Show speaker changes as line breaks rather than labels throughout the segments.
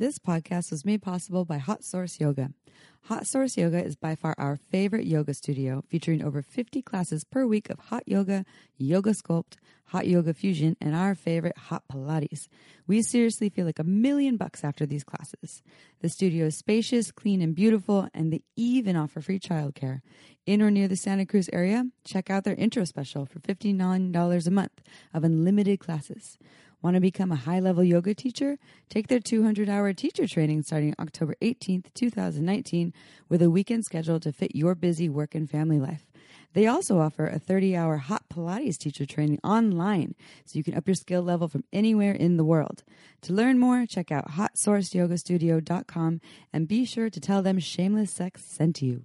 This podcast was made possible by Hot Source Yoga. Hot Source Yoga is by far our favorite yoga studio, featuring over 50 classes per week of hot yoga, yoga sculpt, hot yoga fusion, and our favorite hot Pilates. We seriously feel like a million bucks after these classes. The studio is spacious, clean, and beautiful, and they even offer free childcare. In or near the Santa Cruz area, check out their intro special for $59 a month of unlimited classes. Want to become a high level yoga teacher? Take their 200 hour teacher training starting October 18th, 2019, with a weekend schedule to fit your busy work and family life. They also offer a 30 hour hot Pilates teacher training online so you can up your skill level from anywhere in the world. To learn more, check out hotsourceyogastudio.com and be sure to tell them Shameless Sex sent you.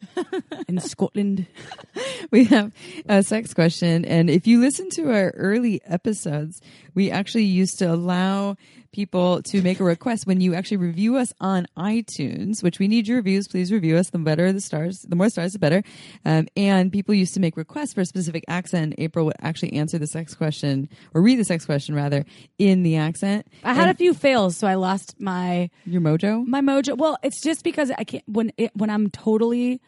in Scotland.
we have a sex question. And if you listen to our early episodes, we actually used to allow people to make a request when you actually review us on iTunes, which we need your reviews. Please review us. The better the stars, the more stars, the better. Um, and people used to make requests for a specific accent. April would actually answer the sex question or read the sex question rather in the accent.
I had
And
a few fails, so I lost my
your mojo
my mojo. Well, it's just because I can't when it, when I'm totally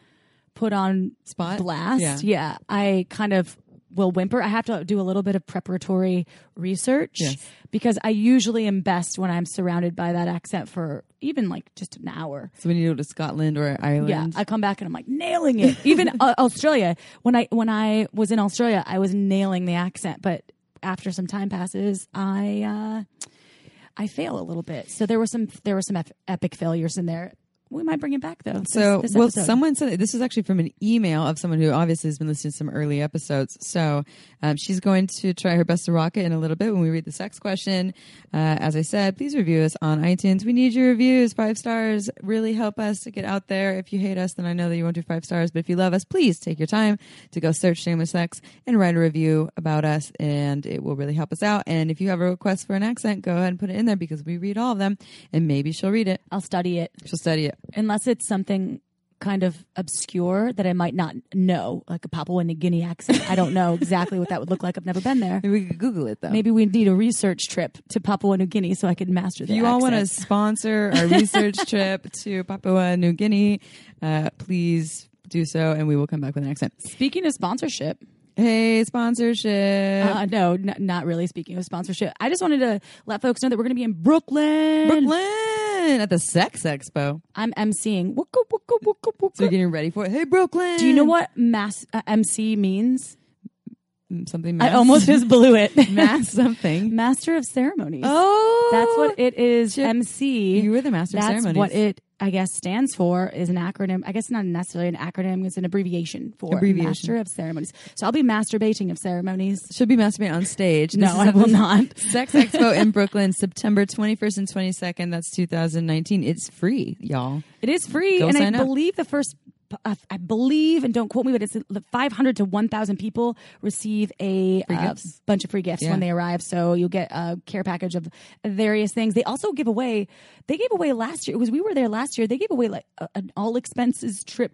put on
spot
blast.
Yeah.
Yeah. I kind of will whimper. I have to do a little bit of preparatory research
Yes.
because I usually am best when I'm surrounded by that accent for even like just an hour.
So when you go to Scotland or Ireland,
Yeah, I come back and I'm like nailing it. Even uh, Australia, when I when I was in Australia, I was nailing the accent, but after some time passes, I uh, I fail a little bit. So there were some there were some ep- epic failures in there. We might bring it back though. this-
So,
this
well, someone said this is actually from an email of someone who obviously has been listening to some early episodes. So, um, she's going to try her best to rock it in a little bit when we read the sex question. Uh, as I said, please review us on iTunes. We need your reviews. Five stars really help us to get out there. If you hate us, then I know that you won't do five stars. But if you love us, please take your time to go search Shameless Sex and write a review about us, and it will really help us out. And if you have a request for an accent, go ahead and put it in there because we read all of them, and maybe she'll read it.
I'll study it
She'll study it.
Unless it's something kind of obscure that I might not know, like a Papua New Guinea accent. I don't know exactly what that would look like. I've never been there.
Maybe we could Google it though.
Maybe we need a research trip to Papua New Guinea so I could master
If
the
you all want to sponsor our research trip to Papua New Guinea, uh, please do so, and we will come back with an accent.
Speaking of sponsorship,
Hey, sponsorship,
uh, no, n- not really. Speaking of sponsorship, I just wanted to let folks know that we're going to be in Brooklyn.
Brooklyn at the Sex Expo.
I'm emceeing. Wooka, wooka, wooka, wooka.
So you're getting ready for it. Hey, Brooklyn.
Do you know what mass uh, MC means?
Mm, something?
I almost just blew it.
mass something.
Master of Ceremonies.
Oh,
That's what it is.
Chip,
MC.
You were the master of
That's
ceremonies.
what it, I guess, stands for. Is an acronym. I guess not necessarily an acronym. It's an abbreviation for
Abbreviation.
Master of Ceremonies. So I'll be masturbating of ceremonies.
should be masturbating on stage.
No, I will not.
Sex Expo in Brooklyn, September 21st and 22nd. That's 2019. It's free, y'all.
It is free,
Go
and I
up.
believe the first. Uh, I believe, and don't quote me, but it's 500 to 1,000 people receive a uh, bunch of free gifts
Yeah.
when they arrive. So you'll get a care package of various things. They also give away. They gave away last year. It was we were there last year. They gave away like a, an all expenses trip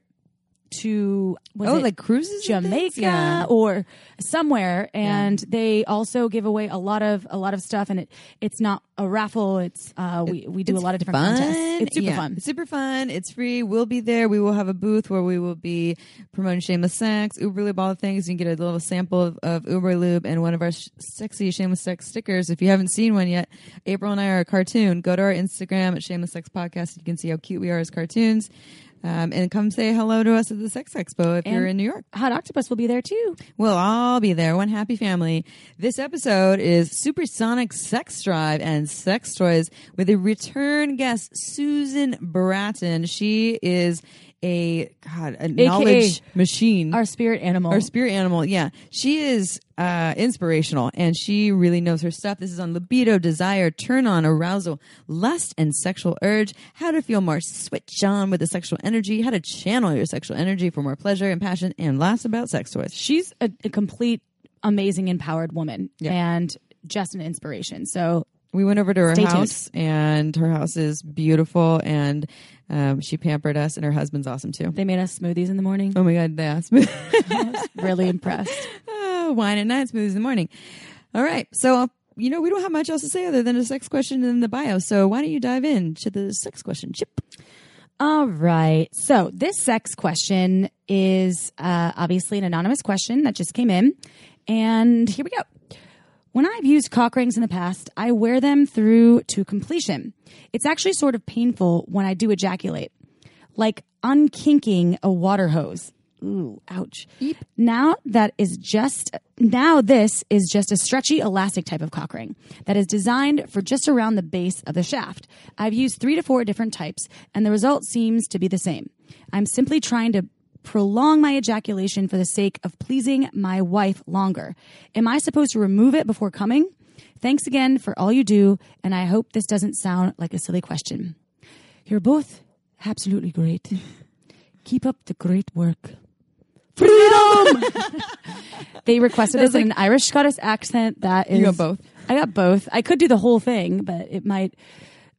to was
oh, like cruises?
Jamaica
Yeah.
or somewhere, and they also give away a lot of a lot of stuff. And it it's not a raffle. It's uh, we we do a lot of different
fun.
contests. It's super
Yeah,
fun.
It's super fun. It's free. We'll be there. We will have a booth where we will be promoting Shameless Sex, Uber Lube, all the things. You can get a little sample of, of Uber Lube and one of our sh- sexy Shameless Sex stickers. If you haven't seen one yet, April and I are a cartoon. Go to our Instagram at Shameless Sex Podcast. You can see how cute we are as cartoons. Um, and come say hello to us at the Sex Expo if you're in New York.
Hot Octopus will be there too.
We'll all be there. One happy family. This episode is Supersonic Sex Drive and Sex Toys with a return guest, Susan Bratton. She is a God, a knowledge machine.
Our spirit animal.
Our spirit animal, yeah. She is uh, inspirational and she really knows her stuff. This is on libido, desire, turn on, arousal, lust, and sexual urge. How to feel more switch on with the sexual energy, how to channel your sexual energy for more pleasure and passion, and last about sex toys.
She's a, a complete, amazing, empowered woman,
Yeah.
and just an inspiration. So
We went over to her
Stay tuned.
house, and her house is beautiful, and um, she pampered us, and her husband's awesome too.
they made us smoothies in the morning.
Oh my god, they asked me.
really impressed.
oh, wine at night, smoothies in the morning. All right, so you know we don't have much else to say other than a sex question in the bio. So why don't you dive in to the sex question, Chip?
All right. So this sex question is uh, obviously an anonymous question that just came in. And here we go. When I've used cock rings in the past, I wear them through to completion. It's actually sort of painful when I do ejaculate, like unkinking a water hose. Ooh, ouch. Now that is just now this is just a stretchy elastic type of cock ring that is designed for just around the base of the shaft. I've used 3 to 4 different types and the result seems to be the same. I'm simply trying to prolong my ejaculation for the sake of pleasing my wife longer. Am I supposed to remove it before coming? Thanks again for all you do and I hope this doesn't sound like a silly question. You're both absolutely great. Keep up the great work. Freedom! they requested this in an Irish Scottish accent. That is,
You got both.
I got both. I could do the whole thing, but it might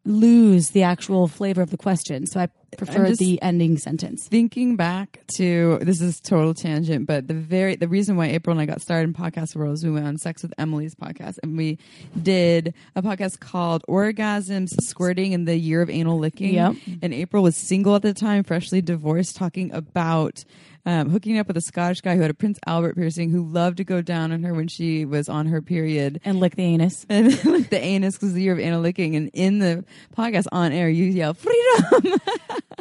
lose the actual flavor of the question. So I prefer the ending sentence.
Thinking back to this is total tangent, but the very the reason why April and I got started in podcast world is we went on Sex with Emily's podcast and we did a podcast called Orgasms Squirting in the Year of Anal Licking.
Yep.
And April was single at the time, freshly divorced, talking about um, hooking up with a Scottish guy who had a Prince Albert piercing who loved to go down on her when she was on her period.
And lick the anus.
And like the anus was the year of anal licking, and in the podcast on air, you yell freedom.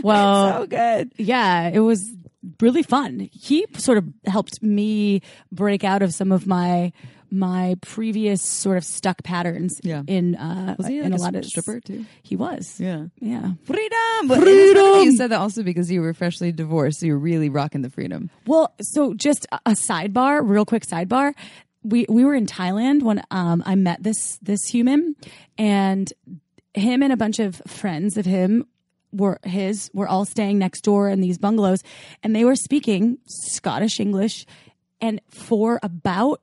Well,
so good.
yeah, it was really fun. He sort of helped me break out of some of my my previous sort of stuck patterns.
Yeah.
In uh,
Was he
in
like
a
a
lot of
stripper too?
He was.
Yeah.
Yeah.
Freedom. But freedom. You said that also because you were freshly divorced, so you're really rocking the freedom.
Well, so just a- a sidebar, real quick sidebar. We we were in Thailand when um, I met this this human, and him and a bunch of friends of him were his were all staying next door in these bungalows, and they were speaking Scottish English, and for about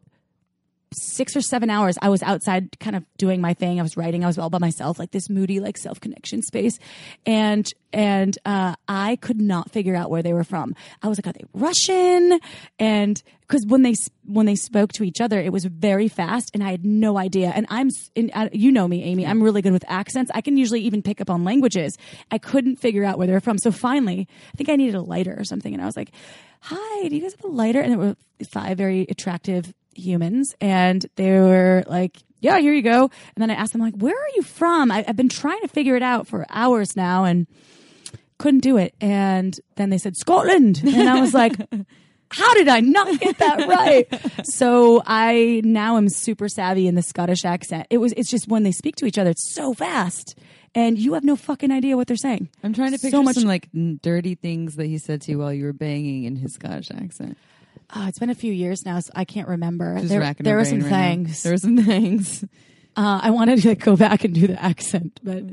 six or seven hours i was outside kind of doing my thing. I was writing. I was all by myself like this moody like self connection space. And and uh, i could not figure out where they were from. I was like are they russian? And because when they when they spoke to each other it was very fast and i had no idea. And i'm uh, you know me amy. I'm really good with accents. I can usually even pick up on languages. I couldn't figure out where they were from. So finally i think i needed a lighter or something and i was like hi do you guys have a lighter? And there were five very attractive humans and they were like yeah here you go. And then i asked them like where are you from? I, i've been trying to figure it out for hours now and couldn't do it. And then they said scotland. And i was like how did i not get that right? So i now am super savvy in the scottish accent. It was it's just when they speak to each other it's so fast and you have no fucking idea what they're saying.
I'm trying to
So
picture
much-
some like dirty things that he said to you while you were banging in his Scottish accent.
Oh, it's been a few years now so i can't remember
Just
there, there
her
were some
right now.
things
There were some things.
Uh, I wanted to like, go back and do the accent, but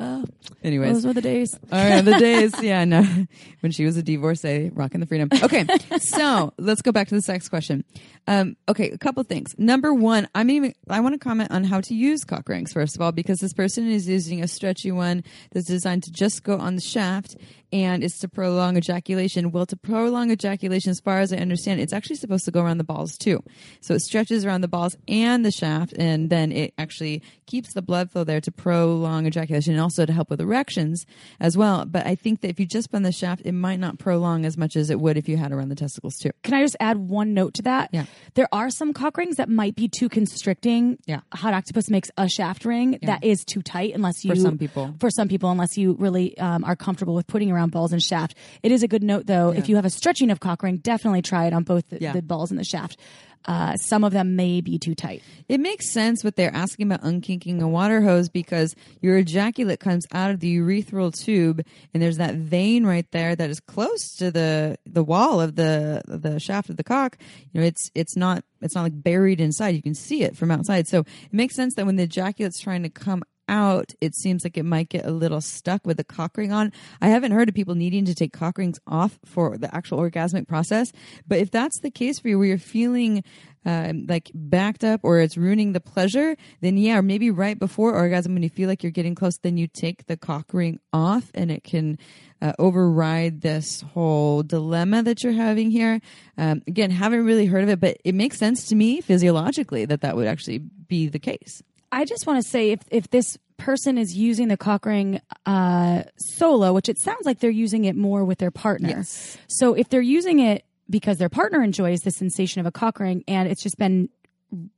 uh,
Anyways,
those were the days.
All right, the days. Yeah, no. When she was a divorcee, rocking the freedom. Okay, so let's go back to the sex question. Um, okay, a couple things. Number one, I'm even. I want to comment on how to use cock rings first of all, because this person is using a stretchy one that's designed to just go on the shaft, and it's to prolong ejaculation. Well, to prolong ejaculation, as far as I understand, it's actually supposed to go around the balls too. So it stretches around the balls and the shaft, and then it actually keeps the blood flow there to prolong ejaculation and also to help with erections as well. But I think that if you just bend the shaft, it might not prolong as much as it would if you had around the testicles too.
Can I just add one note to that?
Yeah.
There are some cock rings that might be too constricting.
Yeah.
Hot octopus makes a shaft ring that is too tight unless you
For some people.
For some people, unless you really um, are comfortable with putting around balls and shaft. It is a good note though. If you have a stretching of cock ring, definitely try it on both the,
Yeah.
the balls and the shaft. Uh, some of them may be too tight.
It makes sense what they're asking about unkinking a water hose because your ejaculate comes out of the urethral tube and there's that vein right there that is close to the the wall of the the shaft of the cock. You know, it's it's not it's not like buried inside. You can see it from outside. So it makes sense that when the ejaculate's trying to come out, it seems like it might get a little stuck with the cock ring on. I haven't heard of people needing to take cock rings off for the actual orgasmic process, but if that's the case for you, where you're feeling um, like backed up or it's ruining the pleasure, then yeah, or maybe right before orgasm when you feel like you're getting close, then you take the cock ring off and it can uh, override this whole dilemma that you're having here. Um, again, haven't really heard of it, but it makes sense to me physiologically that that would actually be the case.
I just want to say if if this person is using the cock ring uh, solo, which it sounds like they're using it more with their partner.
Yes.
So if they're using it because their partner enjoys the sensation of a cock ring and it's just been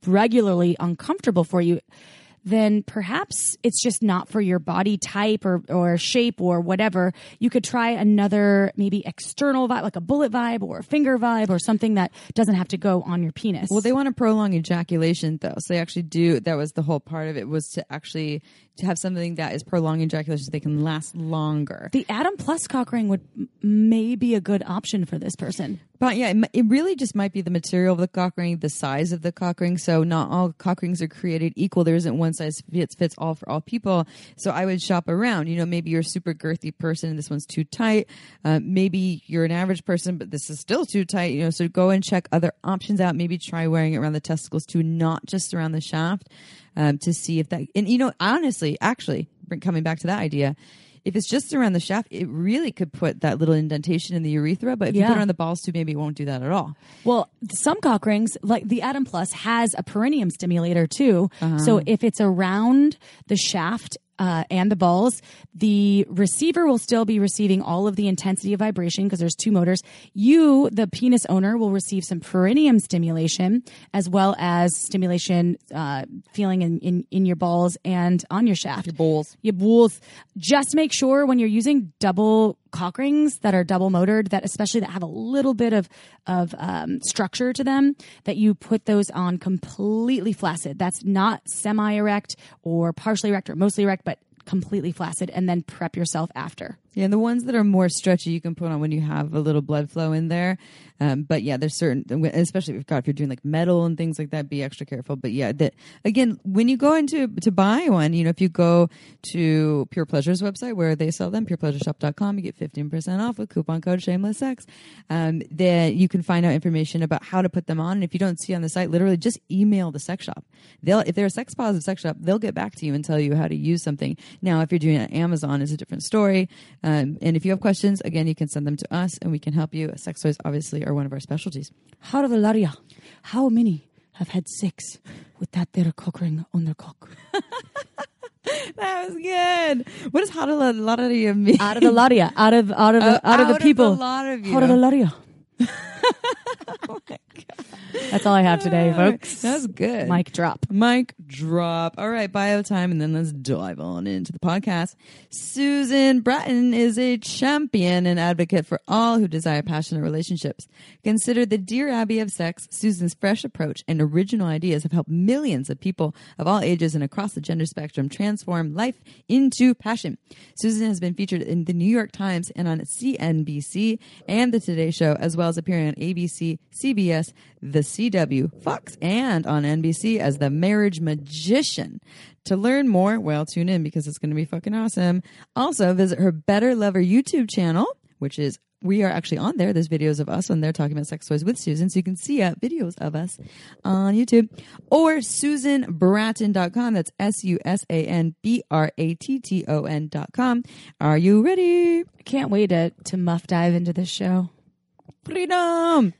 regularly uncomfortable for you, then perhaps it's just not for your body type or, or shape or whatever. You could try another maybe external vibe, like a bullet vibe or a finger vibe or something that doesn't have to go on your penis.
Well, they want to prolong ejaculation, though. So they actually do. That was the whole part of it was to actually to have something that is prolonging ejaculation so they can last longer.
the Atom Plus cock ring would m- may be a good option for this person.
But yeah, it, really just might be the material of the cock ring, the size of the cock ring. So not all cock rings are created equal. There isn't one size fits fits all for all people. So I would shop around. You know, maybe you're a super girthy person and this one's too tight. Uh, maybe you're an average person, but this is still too tight. You know, so go and check other options out. Maybe try wearing it around the testicles too, not just around the shaft, um, to see if that. And you know, honestly, actually, coming back to that idea. If it's just around the shaft, it really could put that little indentation in the urethra. But if you put it on the balls too, maybe it won't do that at all.
Well, some cock rings, like the Atom Plus, has a perineum stimulator too.
Uh-huh.
So if it's around the shaft uh, and the balls, the receiver will still be receiving all of the intensity of vibration because there's two motors. You, the penis owner, will receive some perineum stimulation as well as stimulation uh, feeling in, in, in your balls and on your shaft. Your
balls.
Your balls. Just make sure when you're using double cock rings that are double motored, that especially that have a little bit of of um, structure to them, that you put those on completely flaccid. That's not semi erect or partially erect or mostly erect, but completely flaccid, and then prep yourself after.
Yeah, the ones that are more stretchy you can put on when you have a little blood flow in there. Um, but yeah, there's certain, especially if you're doing like metal and things like that, be extra careful. But yeah, that again, when you go into to buy one, you know, if you go to Pure Pleasure's website where they sell them, purepleasureshop.com, you get 15% off with coupon code shameless sex. Um, then you can find out information about how to put them on. And if you don't see on the site, literally just email the sex shop. They'll, if they're a sex positive sex shop, they'll get back to you and tell you how to use something. Now, if you're doing it on Amazon, it's a different story. Um, and if you have questions, again, you can send them to us and we can help you. Sex toys obviously are one of our specialties.
How the Laria? How many have had sex with that there cock ring on their cock?
That was good. What does hadalalaria mean?
Out of the Laria, out of out of the,
Uh,
out of
out
the people.
of the lot of you.
How the Laria? Oh That's all I have today, folks.
That's good.
Mic drop.
Mic drop. All right, bio time, and then let's dive on into the podcast. Susan Bratton is a champion and advocate for all who desire passionate relationships. Considered the Dear Abby of sex, Susan's fresh approach and original ideas have helped millions of people of all ages and across the gender spectrum transform life into passion. Susan has been featured in the New York Times and on CNBC and the Today Show, as well as appearing on ABC, CBS, The CW, Fox, and on NBC as the marriage magician. To learn more, well, tune in because it's going to be fucking awesome. Also, visit her Better Lover YouTube channel, which is we are actually on there. There's videos of us when they're talking about sex toys with Susan. So you can see uh, videos of us on YouTube or SusanBratton.com. That's S U S A N B R A T T O N.com. Are you ready?
Can't wait to, to muff dive into this show.
Freedom!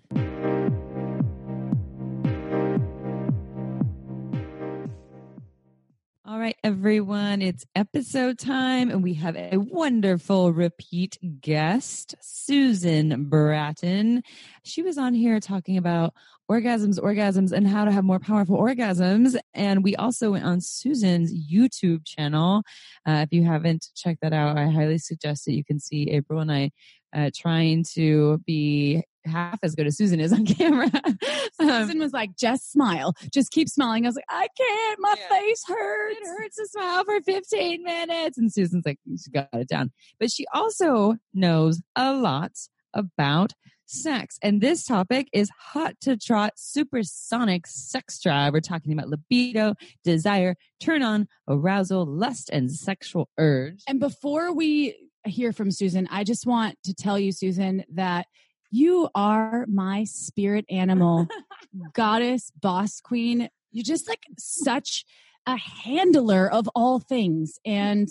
All right, everyone, it's episode time, and we have a wonderful repeat guest, Susan Bratton. She was on here talking about orgasms, orgasms, and how to have more powerful orgasms. And we also went on Susan's YouTube channel. Uh, if you haven't checked that out, I highly suggest that you can see April and I uh, trying to be half as good as Susan is on camera. um,
Susan was like, just smile. Just keep smiling. I was like, I can't. My
Yeah.
face hurts.
it hurts to smile for 15 minutes. And Susan's like, she got it down. But she also knows a lot about sex. And this topic is hot to trot supersonic sex drive. We're talking about libido, desire, turn on, arousal, lust, and sexual urge.
And before we hear from Susan, I just want to tell you, Susan, that you are my spirit animal, goddess, boss queen. You're just like such a handler of all things. And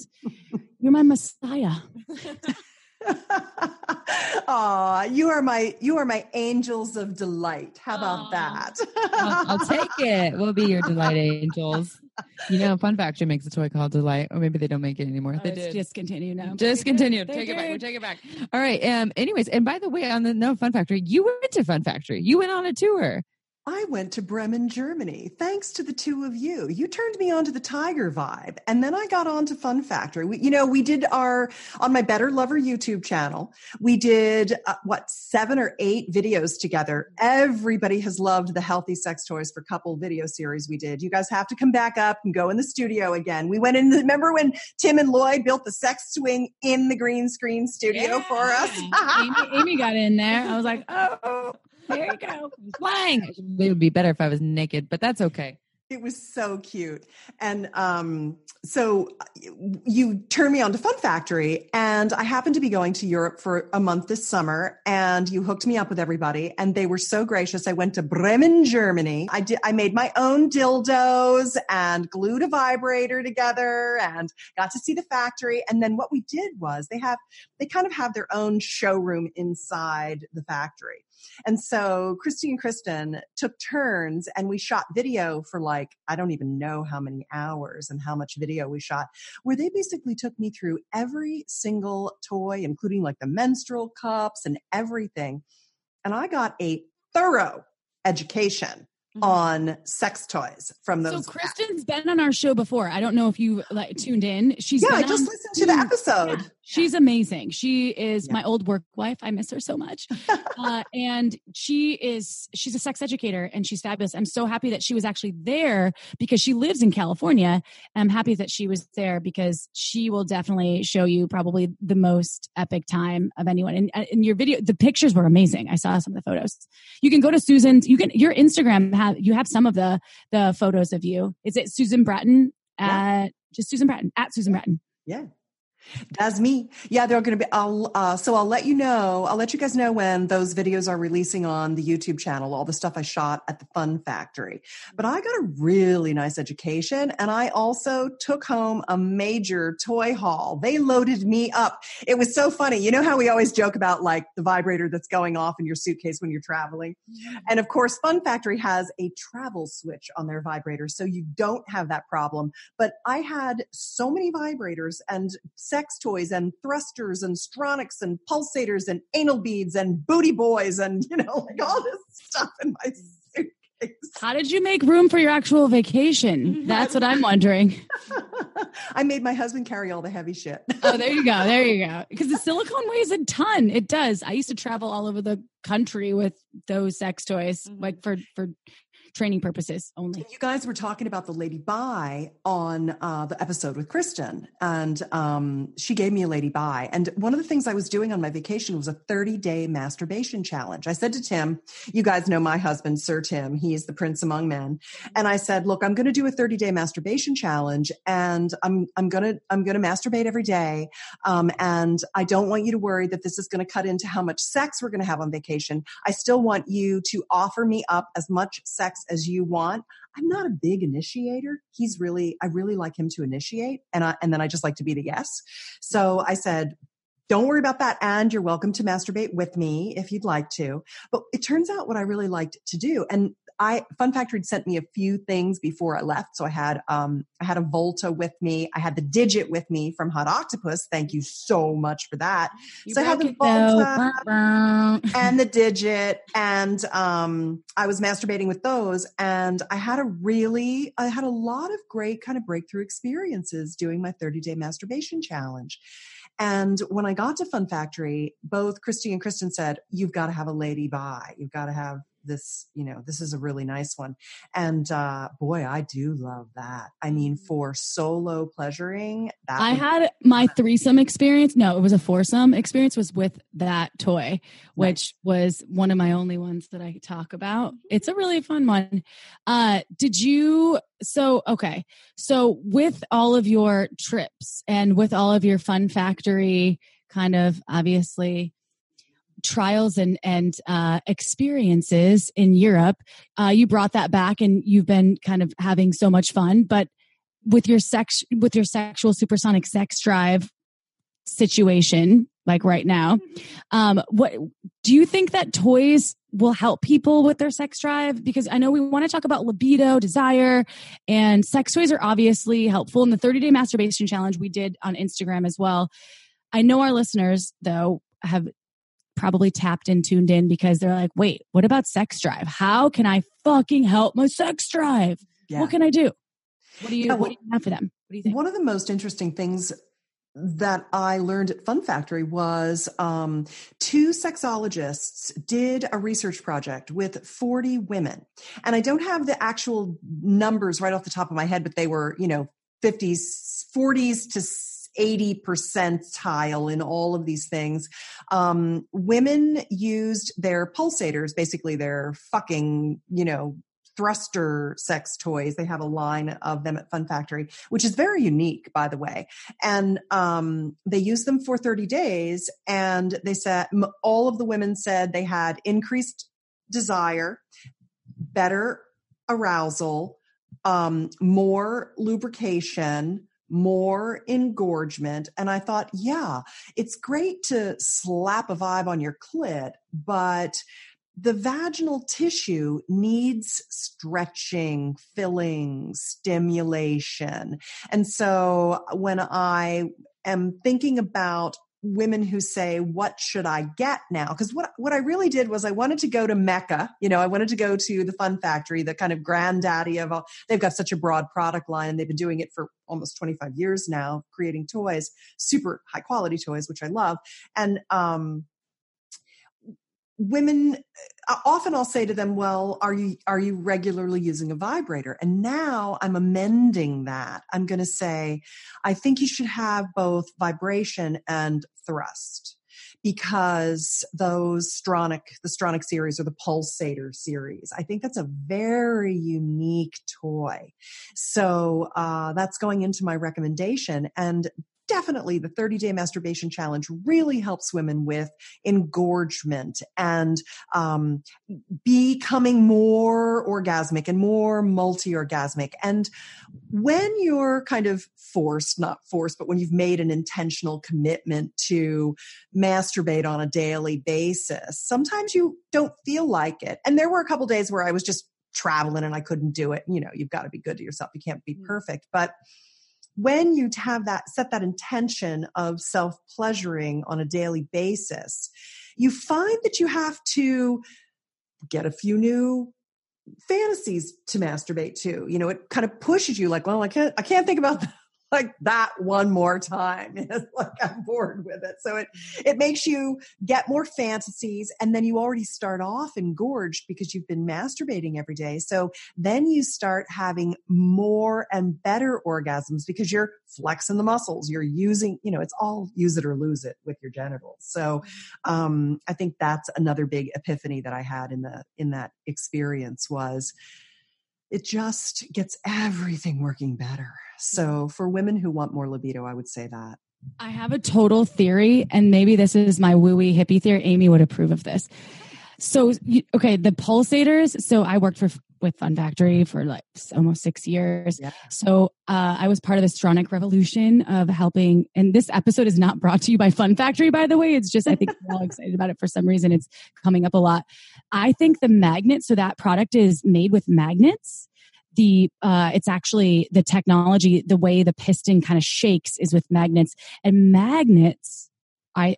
you're my messiah.
Aw, you are my you are my angels of delight. How about
Aw.
that?
I'll, I'll take it. We'll be your delight angels. You know, Fun Factory makes a toy called Delight, or maybe they don't make it anymore.
Oh,
they
it's
did.
discontinued now.
Just continue.
They
Take it back. We take it back. All right. Um. Anyways, and by the way, on the no Fun Factory, you went to Fun Factory. You went on a tour.
I went to Bremen, Germany, thanks to the two of you. You turned me on to the Tiger vibe, and then I got on to Fun Factory. We, you know, we did our on my Better Lover YouTube channel. We did uh, what seven or eight videos together. Everybody has loved the Healthy Sex Toys for Couple video series we did. You guys have to come back up and go in the studio again. We went in. The, remember when Tim and Lloyd built the sex swing in the green screen studio for us?
Amy, Amy got in there. I was like, oh, there you go.
Flying. It would be better if I was naked, but that's okay.
It was so cute. And um, so uh, you turned me on to Fun Factory, and I happened to be going to Europe for a month this summer, and you hooked me up with everybody, and they were so gracious. I went to Bremen, Germany. I did. I made my own dildos and glued a vibrator together, and got to see the factory. And then what we did was they have they kind of have their own showroom inside the factory. And so Christy and Kristen took turns and we shot video for like, I don't even know how many hours and how much video we shot, where they basically took me through every single toy, including like the menstrual cups and everything. And I got a thorough education on sex toys from those. So.
Kristen's been on our show before. I don't know if you like tuned in. She's
yeah, I just
on-
listened to the
Mm.
episode.
She's amazing. She is
Yeah.
my old work wife. I miss her so much. uh, and she is she's a sex educator and she's fabulous. I'm so happy that she was actually there because she lives in California. I'm happy that she was there because she will definitely show you probably the most epic time of anyone. And uh, in your video, the pictures were amazing. I saw some of the photos. You can go to Susan's. You can your Instagram have you have some of the the photos of you. Is it Susan Bratton
Yeah.
at just Susan Bratton at Susan Bratton?
Yeah. That's me. Yeah, they're going to be. I'll uh, so I'll let you know. I'll let you guys know when those videos are releasing on the YouTube channel. All the stuff I shot at the Fun Factory. But I got a really nice education, and I also took home a major toy haul. They loaded me up. It was so funny. You know how we always joke about like the vibrator that's going off in your suitcase when you're traveling, and of course, Fun Factory has a travel switch on their vibrator, so you don't have that problem but I had so many vibrators and sex toys and thrusters and stronics and pulsators and anal beads and booty boys and you know like all this stuff in my suitcase.
How did you make room for your actual vacation? That's what I'm wondering.
I made my husband carry all the heavy shit.
Oh, there you go. There you go. Because the silicone weighs a ton. It does. I used to travel all over the country with those sex toys,
Mhm.
like for for training purposes only.
You guys were talking about the lady bi on uh, the episode with Kristen, and um, she gave me a lady bi. And one of the things I was doing on my vacation was a 30 day masturbation challenge. I said to Tim, you guys know my husband, Sir Tim, he's the prince among men. And I said, look, I'm going to do a 30 day masturbation challenge and I'm, I'm going to, I'm going to masturbate every day. Um, and I don't want you to worry that this is going to cut into how much sex we're going to have on vacation. I still want you to offer me up as much sex as you want. I'm not a big initiator. He's really, I really like him to initiate. And I, and then I just like to be the yes. So I said, don't worry about that. And you're welcome to masturbate with me if you'd like to. But it turns out what I really liked to do, and I Fun Factory sent me a few things before I left. So I had um I had a Volta with me. I had the Digit with me from Hot Octopus. Thank you so much for that.
You
so I had the Volta and the Digit, and um I was masturbating with those, and I had a really I had a lot of great kind of breakthrough experiences doing my 30 day masturbation challenge. And when I got to Fun Factory, both Christy and Kristen said, You've got to have a lady bi. You've got to have this you know this is a really nice one and uh boy i do love that i mean mm-hmm. for solo pleasuring
that i had my threesome experience no it was a foursome experience was with that toy which nice. was one of my only ones that i talk about mm-hmm. it's a really fun one uh did you so okay so with all of your trips and with all of your fun factory kind of obviously trials and and uh, experiences in Europe. Uh, you brought that back, and you've been kind of having so much fun. But with your sex, with your sexual supersonic sex drive situation, like right now, um, what do you think that toys will help people with their sex drive? Because I know we want to talk about libido, desire, and sex toys are obviously helpful. In the 30 day masturbation challenge we did on Instagram as well. I know our listeners, though, have probably tapped and tuned in because they're like, wait, what about sex drive? How can I fucking help my sex drive? Yeah. What can I do? What do you, yeah, well, what do you have for them? What do you think?
One of the most interesting things that I learned at Fun Factory was um, two sexologists did a research project with 40 women. And I don't have the actual numbers right off the top of my head, but they were, you know, 50s, 40s to 80 percentile in all of these things. Um, women used their pulsators, basically their fucking, you know, thruster sex toys. They have a line of them at Fun Factory, which is very unique, by the way. And um, they used them for 30 days, and they said all of the women said they had increased desire, better arousal, um, more lubrication, more engorgement. And I thought, yeah, it's great to slap a vibe on your clit, but the vaginal tissue needs stretching, filling, stimulation. And so when I am thinking about women who say what should i get now? Because what what i really did was i wanted to go to mecca you know i wanted to go to the fun factory the kind of granddaddy of all they've got such a broad product line and they've been doing it for almost 25 years now creating toys super high quality toys which i love and um women uh, often I'll say to them, "Well, are you are you regularly using a vibrator?" And now I'm amending that. I'm going to say, "I think you should have both vibration and thrust." Because those Stronic, the Stronic series or the Pulsator series, I think that's a very unique toy. So uh, that's going into my recommendation. And definitely the 30 day masturbation challenge really helps women with engorgement and um, becoming more orgasmic and more multi orgasmic. And when you're kind of forced, not forced, but when you've made an intentional commitment to masturbate on a daily basis, sometimes you don't feel like it. And there were a couple days where I was just traveling and I couldn't do it. You know, you've got to be good to yourself. You can't be mm. perfect. But when you have that set that intention of self pleasuring on a daily basis you find that you have to get a few new fantasies to masturbate to. You know it kind of pushes you like well i can't i can't think about like that one more time. It's like I'm bored with it. So it it makes you get more fantasies and then you already start off engorged because you've been masturbating every day. So then you start having more and better orgasms because you're flexing the muscles. You're using, you know, it's all use it or lose it with your genitals. So um I think that's another big epiphany that I had in the in that experience was it just gets everything working better. So mm-hmm. for women who want more libido, I would say that.
I have a total theory, and maybe this is my wooey hippie theory. Amy would approve of this. So, okay, the pulsators. So I worked for with Fun Factory for like almost six years. Yeah. So uh, I was part of the Stronic revolution of helping. And this episode is not brought to you by Fun Factory, by the way. It's just I think we're all excited about it for some reason. It's coming up a lot. I think the magnet. So that product is made with magnets the uh, it's actually the technology the way the piston kind of shakes is with magnets and magnets i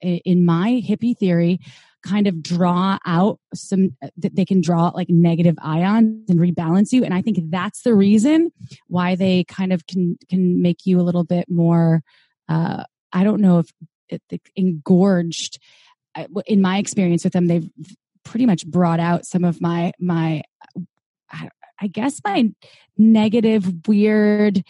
in my hippie theory kind of draw out some that they can draw like negative ions and rebalance you and i think that's the reason why they kind of can can make you a little bit more uh i don't know if it, engorged in my experience with them they've pretty much brought out some of my my I guess my negative, weird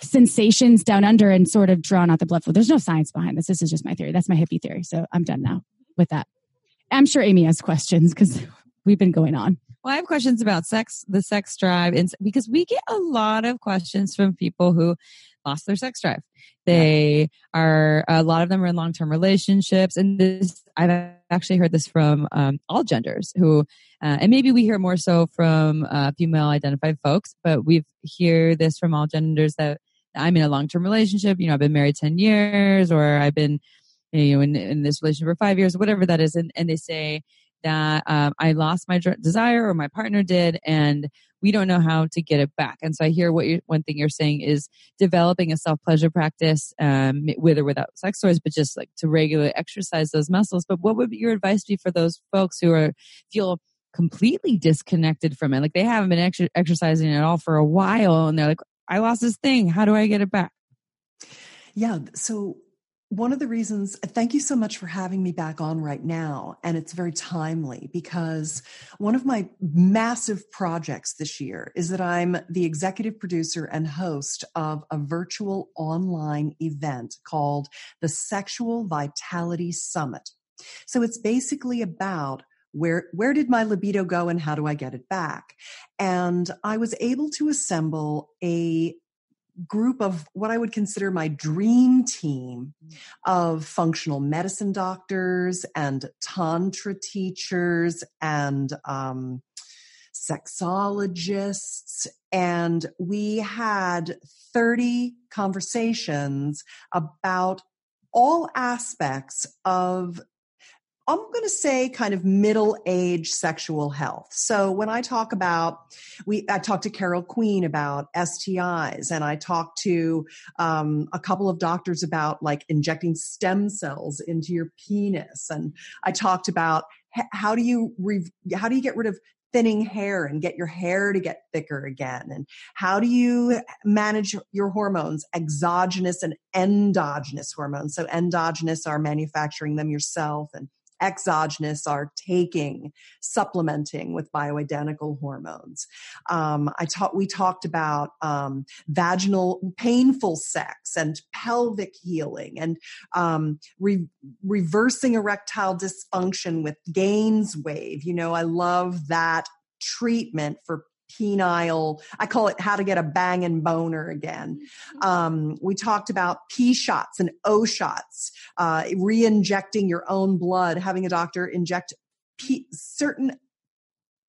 sensations down under and sort of drawn out the blood flow. There's no science behind this. This is just my theory. That's my hippie theory. So I'm done now with that. I'm sure Amy has questions because we've been going on.
Well, I have questions about sex, the sex drive, and because we get a lot of questions from people who lost their sex drive. They are a lot of them are in long term relationships, and this I've actually heard this from um, all genders who, uh, and maybe we hear more so from uh, female identified folks, but we hear this from all genders that I'm in a long term relationship. You know, I've been married ten years, or I've been you know in, in this relationship for five years, whatever that is, and, and they say that um, I lost my desire or my partner did, and we don't know how to get it back. And so I hear what you one thing you're saying is developing a self pleasure practice um, with or without sex toys, but just like to regularly exercise those muscles. But what would your advice be for those folks who are feel completely disconnected from it? Like they haven't been ex- exercising at all for a while, and they're like, "I lost this thing. How do I get it back?"
Yeah. So one of the reasons, thank you so much for having me back on right now. And it's very timely because one of my massive projects this year is that I'm the executive producer and host of a virtual online event called the Sexual Vitality Summit. So it's basically about where where did my libido go and how do I get it back? And I was able to assemble a group of what I would consider my dream team mm. of functional medicine doctors and tantra teachers and um, sexologists. And we had 30 conversations about all aspects of I'm going to say kind of middle age sexual health. So when I talk about, we, I talked to Carol Queen about STIs and I talked to um, a couple of doctors about like injecting stem cells into your penis. And I talked about how do you, re- how do you get rid of thinning hair and get your hair to get thicker again? And how do you manage your hormones, exogenous and endogenous hormones? So endogenous are manufacturing them yourself and exogenous are taking, supplementing with bioidentical hormones. Um, I taught, we talked about um, vaginal painful sex and pelvic healing and um, re- reversing erectile dysfunction with GAINSWave. You know, I love that treatment for penile i call it how to get a bang and boner again mm-hmm. um, we talked about p shots and o shots uh, re-injecting your own blood having a doctor inject P- certain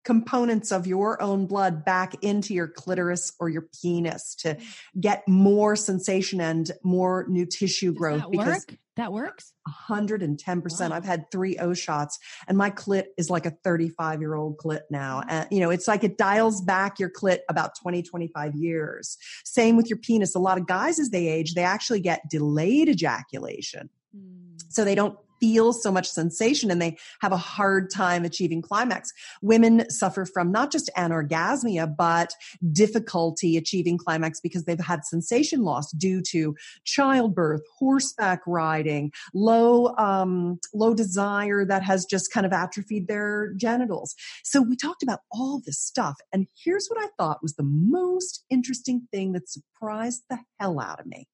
components of your own blood back into your clitoris or your penis to get more sensation and more new tissue growth
because work? That works?
110% wow. i've had three o shots and my clit is like a 35 year old clit now. And you know it's like it dials back your clit about 20 25 years. Same with your penis. A lot of guys as they age they actually get delayed ejaculation. Mm. so they don't feel so much sensation and they have a hard time achieving climax. Women suffer from not just anorgasmia, but difficulty achieving climax because they've had sensation loss due to childbirth, horseback riding, low, um, low desire that has just kind of atrophied their genitals. So we talked about all this stuff. And here's what I thought was the most interesting thing that surprised the hell out of me.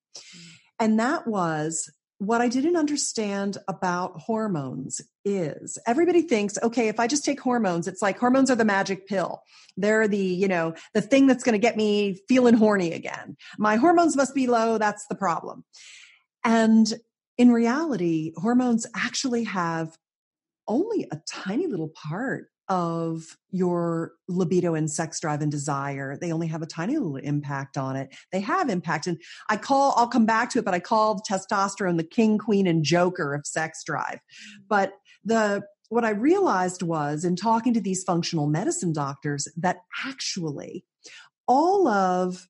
And that was what I didn't understand about hormones is everybody thinks, okay, if I just take hormones, it's like hormones are the magic pill. They're the, you know, the thing that's going to get me feeling horny again. My hormones must be low. That's the problem. And in reality, hormones actually have only a tiny little part of your libido and sex drive and desire. They only have a tiny little impact on it. They have impact. And I call, I'll come back to it, but I called testosterone the king, queen, and joker of sex drive. Mm. But the, what I realized was in talking to these functional medicine doctors that actually all of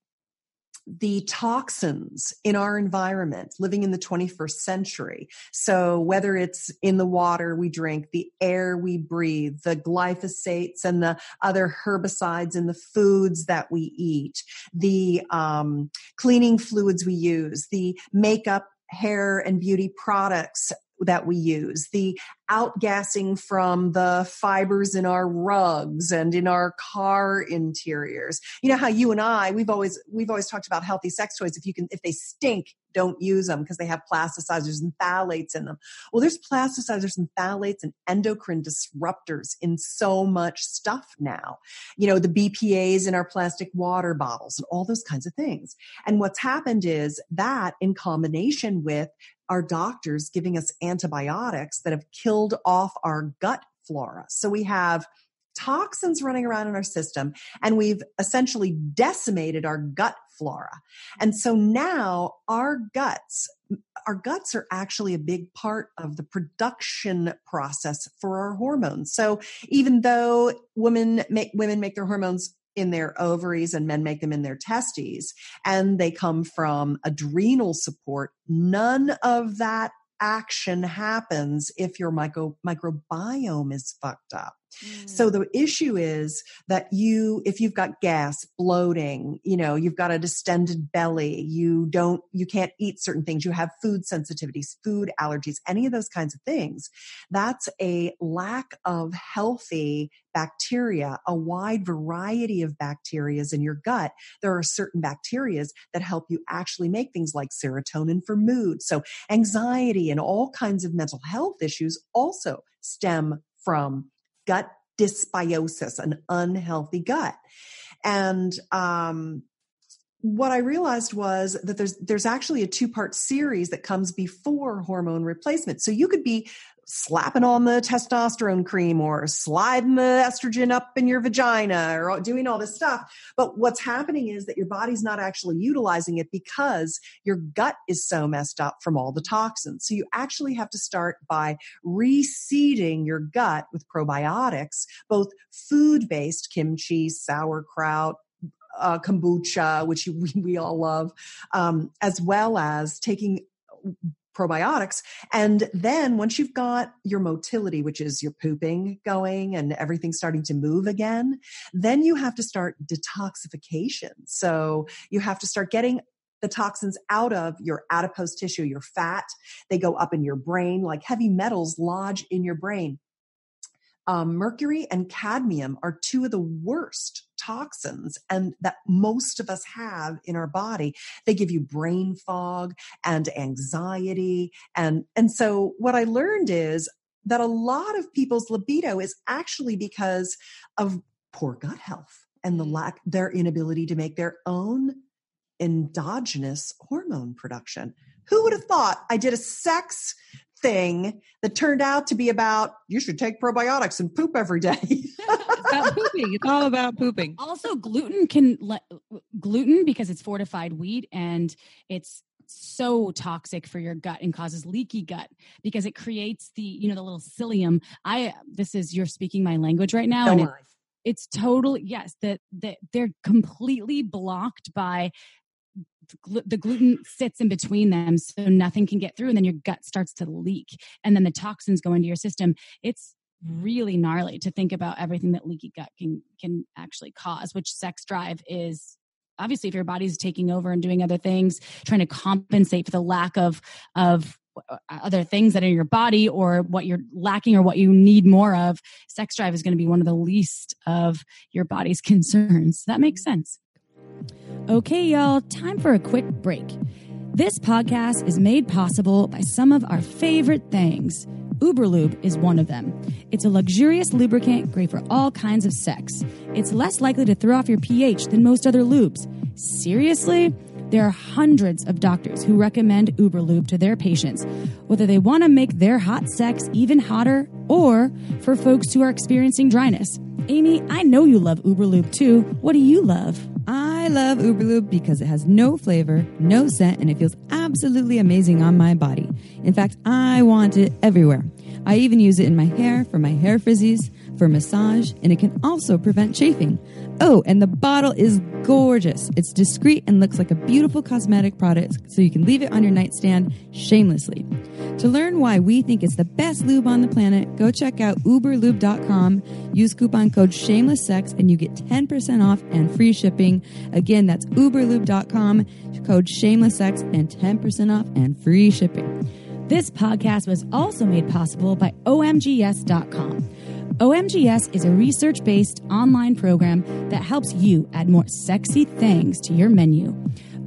the toxins in our environment living in the 21st century. So whether it's in the water we drink, the air we breathe, the glyphosates and the other herbicides in the foods that we eat, the um, cleaning fluids we use, the makeup hair and beauty products that we use, the outgassing from the fibers in our rugs and in our car interiors. You know how you and I, we've always, we've always talked about healthy sex toys. If you can, if they stink, don't use them because they have plasticizers and phthalates in them. Well, there's plasticizers and phthalates and endocrine disruptors in so much stuff now. You know, the BPAs in our plastic water bottles and all those kinds of things. And what's happened is that in combination with our doctors giving us antibiotics that have killed off our gut flora. So we have toxins running around in our system and we've essentially decimated our gut flora. And so now our guts, our guts are actually a big part of the production process for our hormones. So even though women make women make their hormones in their ovaries and men make them in their testes and they come from adrenal support none of that action happens if your micro, microbiome is fucked up so mm. the issue is that you, if you've got gas, bloating, you know, you've got a distended belly, you don't, you can't eat certain things, you have food sensitivities, food allergies, any of those kinds of things, that's a lack of healthy bacteria, a wide variety of bacteria in your gut. There are certain bacteria that help you actually make things like serotonin for mood. So anxiety and all kinds of mental health issues also stem from gut dysbiosis, an unhealthy gut. And um, what I realized was that there's there's actually a two part series that comes before hormone replacement. So you could be slapping on the testosterone cream or sliding the estrogen up in your vagina or doing all this stuff. But what's happening is that your body's not actually utilizing it because your gut is so messed up from all the toxins. So you actually have to start by reseeding your gut with probiotics, both food based kimchi, sauerkraut, uh, kombucha, which we, we all love, um, as well as taking probiotics. And then once you've got your motility, which is your pooping going and everything starting to move again, then you have to start detoxification. So you have to start getting the toxins out of your adipose tissue, your fat. They go up in your brain like heavy metals lodge in your brain um, mercury and cadmium are two of the worst toxins and that most of us have in our body they give you brain fog and anxiety and and so what i learned is that a lot of people's libido is actually because of poor gut health and the mm. lack their inability to make their own endogenous hormone production who would have thought i did a sex thing that turned out to be about you should take probiotics and poop every day. it's
about pooping. It's all about pooping.
Also, gluten can let gluten because it's fortified wheat and it's so toxic for your gut and causes leaky gut because it creates the you know the little psyllium. I this is you're speaking my language right now, and it, it's totally yes that that they're completely blocked by the gluten sits in between them so nothing can get through and then your gut starts to leak and then the toxins go into your system. It's really gnarly to think about everything that leaky gut can can actually cause which sex drive is obviously if your body's taking over and doing other things trying to compensate for the lack of of uh, other things that are in your body or what you're lacking or what you need more of sex drive is going to be one of the least of your body's concerns. That makes sense okay y'all time for a quick break this podcast is made possible by some of our favorite things Uberlube is one of them. It's a luxurious lubricant great for all kinds of sex. It's less likely to throw off your pH than most other lubes. Seriously? There are hundreds of doctors who recommend Uberlube to their patients, whether they want to make their hot sex even hotter or for folks who are experiencing dryness. Amy, I know you love Uberlube too. What do you love?
I love Uberlube because it has no flavor, no scent, and it feels absolutely amazing on my body. In fact, I want it everywhere. I even use it in my hair for my hair frizzies, for massage, and it can also prevent chafing. Oh, and the bottle is gorgeous. It's discreet and looks like a beautiful cosmetic product, so you can leave it on your nightstand shamelessly. To learn why we think it's the best lube on the planet, go check out uberlube.com. Use coupon code shamelesssex and you get 10% off and free shipping. Again, that's uberlube.com, code shamelesssex and 10% off and free shipping.
This podcast was also made possible by omgyes.com. OMGYes is a research based online program that helps you add more sexy things to your menu.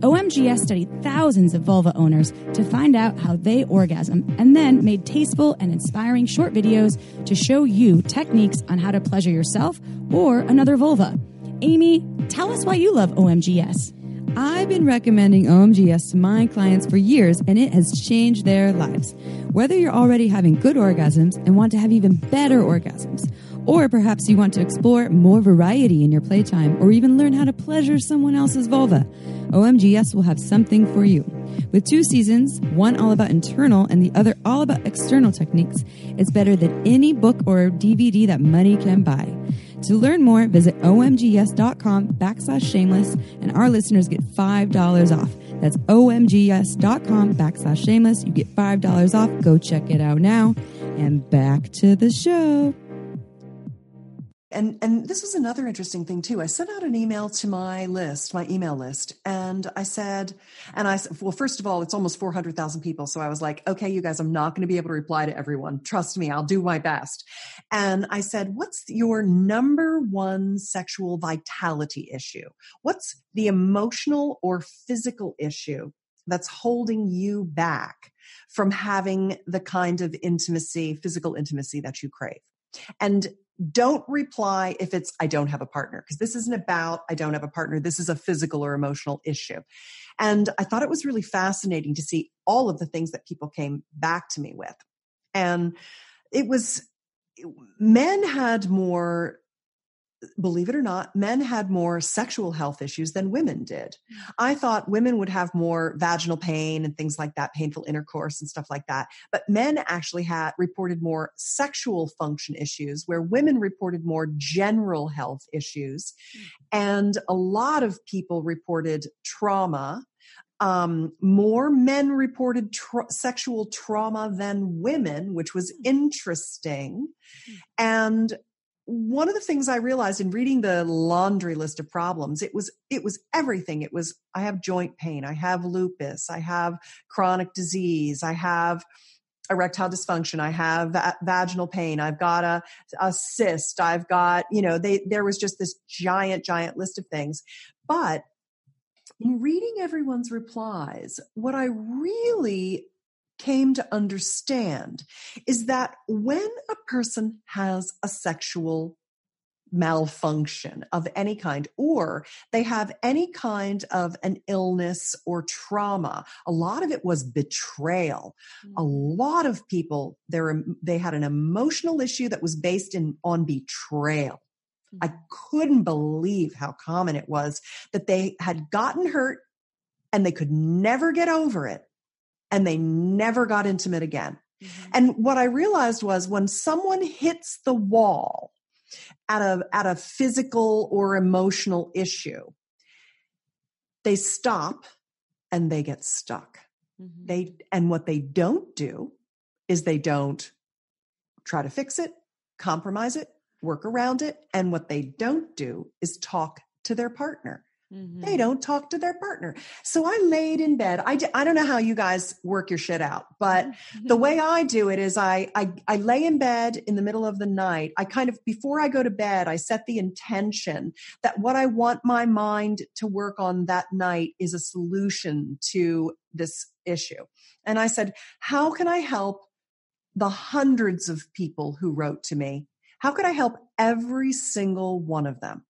OMGYes studied thousands of vulva owners to find out how they orgasm and then made tasteful and inspiring short videos to show you techniques on how to pleasure yourself or another vulva. Amy, tell us why you love OMGYes.
I've been recommending OMGYes to my clients for years and it has changed their lives. Whether you're already having good orgasms and want to have even better orgasms, or perhaps you want to explore more variety in your playtime or even learn how to pleasure someone else's vulva, OMGYes will have something for you. With two seasons, one all about internal and the other all about external techniques, it's better than any book or DVD that money can buy. To learn more, visit omgyes.com backslash shameless, and our listeners get $5 off. That's omgyes.com backslash shameless. You get $5 off. Go check it out now. And back to the show
and and this was another interesting thing too. I sent out an email to my list my email list and i said and i said well first of all it's almost 400000 people. So i was like okay you guys i'm not going to be able to reply to everyone. Trust me i'll do my best. And i said what's your number one sexual vitality issue? What's the emotional or physical issue that's holding you back from having the kind of intimacy physical intimacy that you crave? And don't reply if it's I don't have a partner because this isn't about I don't have a partner. This is a physical or emotional issue. And I thought it was really fascinating to see all of the things that people came back to me with. And it was men had more believe it or not, men had more sexual health issues than women did. Mm. I thought women would have more vaginal pain and things like that, painful intercourse and stuff like that. But men actually had reported more sexual function issues, where women reported more general health issues. Mm. And a lot of people reported trauma. Um, more men reported tra- sexual trauma than women, which was mm. interesting. And one of the things I realized in reading the laundry list of problems, it was it was everything. It was I have joint pain, I have lupus, I have chronic disease, I have erectile dysfunction, I have va- vaginal pain, I've got a, a cyst, I've got you know they there was just this giant giant list of things, but in reading everyone's replies, what I really came to understand is that when a person has a sexual malfunction of any kind, or they have any kind of an illness or trauma. A lot of it was betrayal. Mm-hmm. A lot of people, they had an emotional issue that was based in, on betrayal. Mm-hmm. I couldn't believe how common it was that they had gotten hurt and they could never get over it and they never got intimate again. Mm-hmm. And what I realized was when someone hits the wall at a, at a physical or emotional issue, they stop and they get stuck.
Mhm.
They and what they don't do is they don't try to fix it, compromise it, work around it, and what they don't do is talk to their partner.
Mhm.
They don't talk to their partner. So I laid in bed. I, d- I don't know how you guys work your shit out, but the way I do it is I, I I lay in bed in the middle of the night. I kind of before I go to bed, I set the intention that what I want my mind to work on that night is a solution to this issue. And I said, how can I help the hundreds of people who wrote to me? How could I help every single one of them?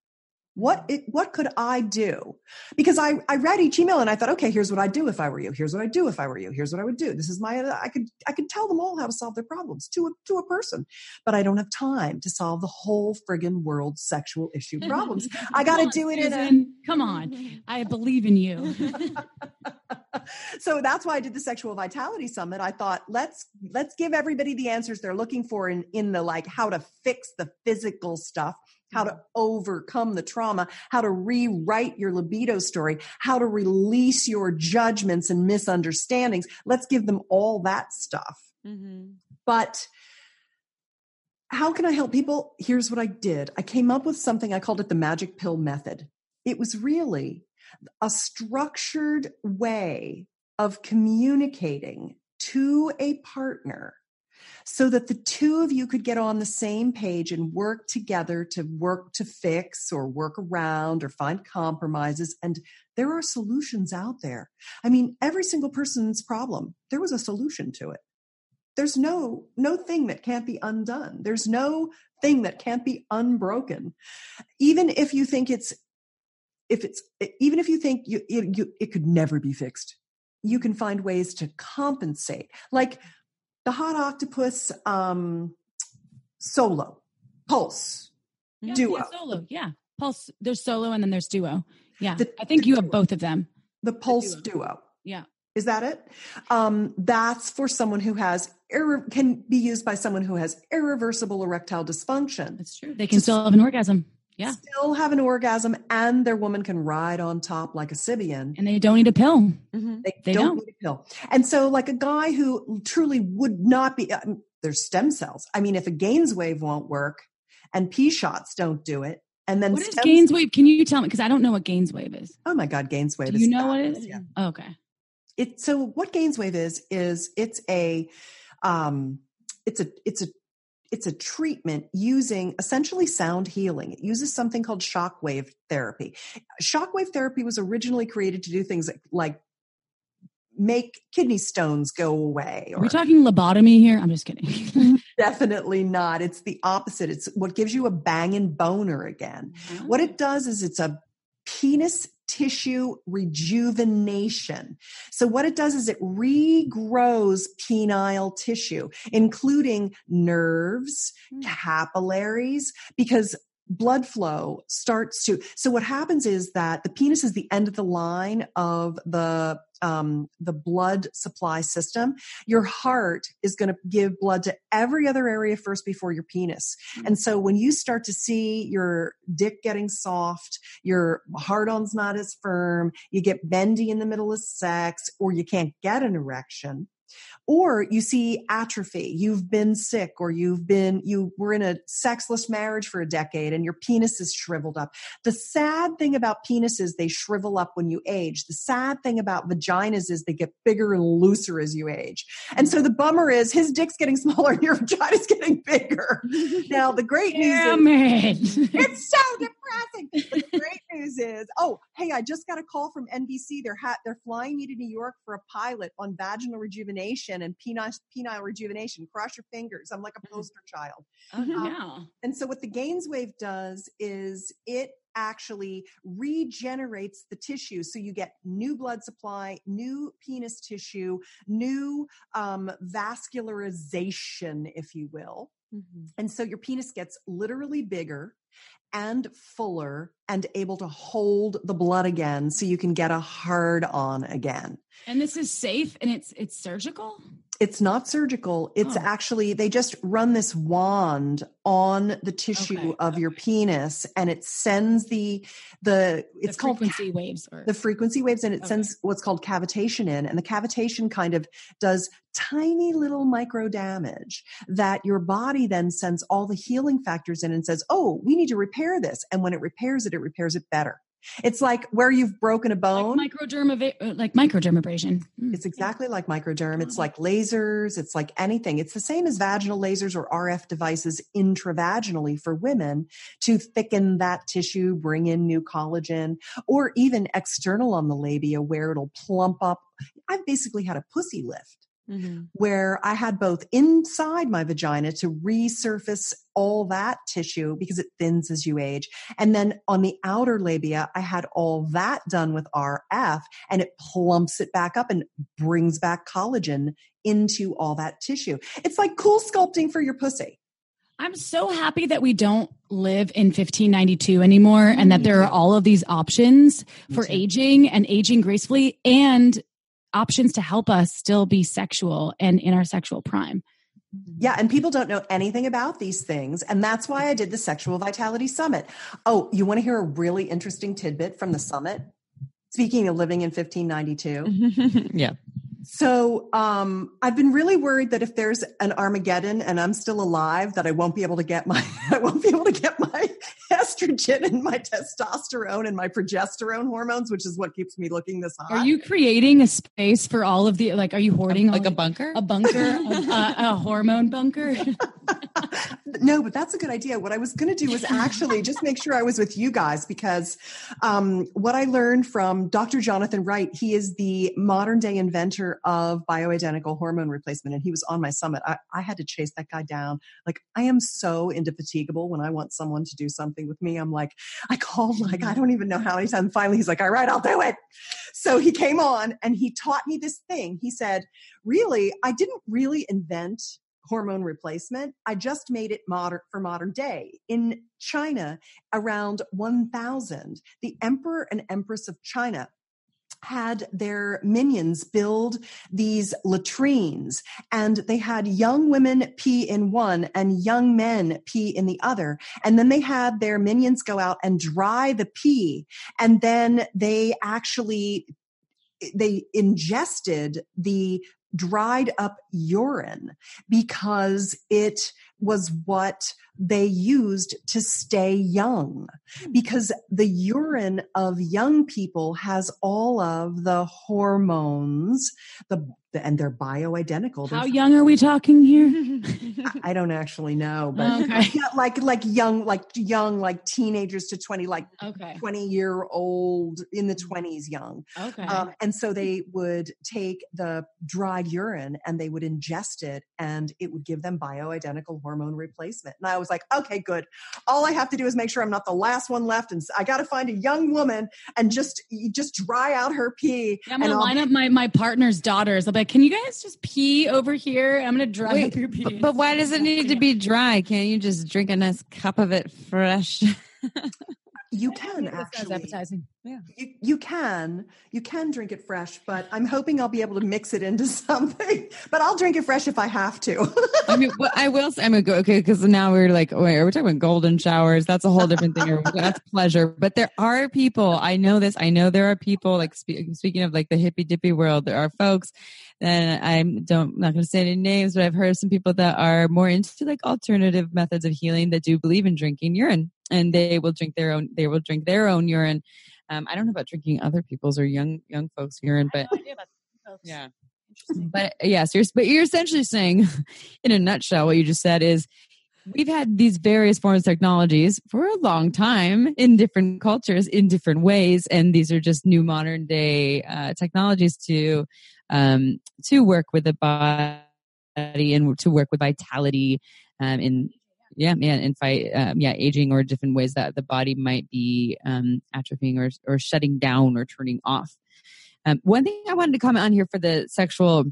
What it, what could I do? Because I, I read each email and I thought, okay, here's what I'd do if I were you. Here's what I'd do if I were you. Here's what I would do. This is my, I could, I could tell them all how to solve their problems to a, to a person, but I don't have time to solve the whole friggin' world's sexual issue problems. I got to do it in a,
Come on. I believe in you.
so that's why I did the sexual vitality summit. I thought let's let's give everybody the answers they're looking for in in the like how to fix the physical stuff, how to overcome the trauma, how to rewrite your libido story, how to release your judgments and misunderstandings. Let's give them all that stuff.
Mhm.
But how can I help people? Here's what I did. I came up with something I called it the magic pill method. It was really a structured way of communicating to a partner so that the two of you could get on the same page and work together to work to fix or work around or find compromises. And there are solutions out there. I mean, every single person's problem, there was a solution to it. There's no, no thing that can't be undone. There's no thing that can't be unbroken. Even if you think it's if it's even if you think you, you, you it could never be fixed you can find ways to compensate like the Hot Octopuss um solo pulse
Yeah,
duo
yeah, solo. Yeah. Pulse. There's solo and then there's duo. Yeah.
The-
I think
the
you have both of them.
the pulse
duo.
duo
Yeah.
is that it um that's for someone who has irre- can be used by someone who has irreversible erectile dysfunction
That's true. They can still have an orgasm. Yeah.
still have an orgasm and their woman can ride on top like a Sybian
And they don't need a pill.
Mhm.
They,
They
don't,
don't.
need a pill. And so, like a guy who truly would not be, uh, there's stem cells. I mean, if a GAINSWave won't work and P shots don't do it, and then
What is GAINSWave? Can you tell me? Because I don't know what GAINSWave is.
Oh my God, GAINSWave
Do
is
you know what it is?
Yeah.
Oh, okay.
It, so what GAINSWave is is it's a um, it's a it's a it's a treatment using essentially sound healing. It uses something called shockwave therapy. Shockwave therapy was originally created to do things like, like make kidney stones go away.
Are we talking lobotomy here? I'm just kidding.
Definitely not. It's the opposite. It's what gives you a banging boner again. What it does is it's a penis tissue rejuvenation. So what it does is it regrows penile tissue, including nerves,
Hmm.
capillaries, because blood flow starts to so what happens is that the penis is the end of the line of the um, the blood supply system your heart is going to give blood to every other area first before your penis. And so when you start to see your dick getting soft your hard on's not as firm you get bendy in the middle of sex or you can't get an erection or you see atrophy. You've been sick or you've been you were in a sexless marriage for a decade and your penis is shriveled up. The sad thing about penises they shrivel up when you age. The sad thing about vaginas is they get bigger and looser as you age. And so the bummer is his dick's getting smaller and your vagina's getting bigger. Now the great news is
it.
it's so depressing. The great news is, oh, hey, I just got a call from NBC. They're ha- they're flying me to New York for a pilot on vaginal rejuvenation and penile, penile rejuvenation. Cross your fingers. I'm like a poster child.
Oh, yeah.
And so what the GAINSWave does is it actually regenerates the tissue. So you get new blood supply, new penis tissue, new um, vascularization, if you will.
Mhm.
And so your penis gets literally bigger and fuller and able to hold the blood again so you can get a hard on again.
And this is safe and it's it's surgical.
It's not surgical. It's
Oh.
actually, they just run this wand on the tissue
Okay,
of your penis and it sends the, the, it's
the
called
frequency waves or
the frequency waves and it
Okay.
sends what's called cavitation in and the cavitation kind of does tiny little micro damage that your body then sends all the healing factors in and says oh we need to repair this and when it repairs it it repairs it better it's like where you've broken a bone
like microderm uh, like microdermabrasion. Mm.
it's exactly like microderm. It's like lasers. It's like anything. It's the same as vaginal lasers or RF devices intravaginally for women to thicken that tissue, bring in new collagen, or even external on the labia where it'll plump up. I've basically had a pussy lift
Mm-hmm.
where I had both inside my vagina to resurface all that tissue because it thins as you age. And then on the outer labia, I had all that done with RF and it plumps it back up and brings back collagen into all that tissue. It's like cool sculpting for your pussy.
I'm so happy that we don't live in 1592 anymore and that there are all of these options for aging and aging gracefully and options to help us still be sexual and in our sexual prime.
Yeah, and people don't know anything about these things. And that's why I did the Sexual Vitality Summit. Oh, you want to hear a really interesting tidbit from the summit? Speaking of living in 1592.
yeah.
So um, I've been really worried that if there's an Armageddon and I'm still alive, that I won't be able to get my I won't be able to get my estrogen and my testosterone and my progesterone hormones, which is what keeps me looking this hot.
Are you creating a space for all of the like are you hoarding
like a bunker?
a bunker, a, a, a hormone bunker?
no, but that's a good idea. What I was going to do was actually just make sure I was with you guys because um, what I learned from Dr. Jonathan Wright, he is the modern day inventor of bioidentical hormone replacement, and he was on my summit. I, I had to chase that guy down. Like, I am so indefatigable when I want someone to do something with me. I'm like, I called like, I don't even know how many times. Finally, he's like, all right, I'll do it. So he came on and he taught me this thing. He said, really, I didn't really invent hormone replacement. I just made it modern for modern day. In China, around 1000, the emperor and empress of China had their minions build these latrines and they had young women pee in one and young men pee in the other and then they had their minions go out and dry the pee and then they actually they ingested the dried up urine because it was what they used to stay young. Hmm. Because the urine of young people has all of the hormones the, the and they're bioidentical
How
There's-
young are we talking here?
I don't actually know but
Okay.
yeah, like like young like young like teenagers to 20 like
Okay.
20 year old in the 20s young
Okay.
um, and so they would take the dried urine and they would ingest it and it would give them bioidentical hormone replacement. And I was like, okay, good. All I have to do is make sure I'm not the last one left. And I got to find a young woman and just, just dry out her pee.
I'm
and
gonna
I'll-
line up my, my partner's daughters. I'll be like, can you guys just pee over here? I'm gonna dry
Wait,
up your pee.
But, but why does it need to be dry? Can't you just drink a nice cup of it fresh?
you can actually.
appetizing.
You, you can you can drink it fresh, but I'm hoping I'll be able to mix it into something. But I'll drink it fresh if I have to.
I mean, well, I will. say- I mean, go- okay, because now we're like, wait, are we talking about golden showers? That's a whole different thing. That's pleasure. But there are people. I know this. I know there are people. Like spe- speaking of like the hippy dippy world, there are folks. And I'm don't not going to say any names, but I've heard of some people that are more into like alternative methods of healing that do believe in drinking urine, and they will drink their own. They will drink their own urine. Um, I don't know about drinking other people's or young young folks' urine, but yeah. But yes, you're but you're essentially saying, in a nutshell, what you just said is we've had these various forms of technologies for a long time in different cultures in different ways, and these are just new modern day uh, technologies to um, to work with the body and to work with vitality um, in yeah yeah and fight um, yeah aging or different ways that the body might be um, atrophying or or shutting down or turning off. Um, one thing I wanted to comment on here for the sexual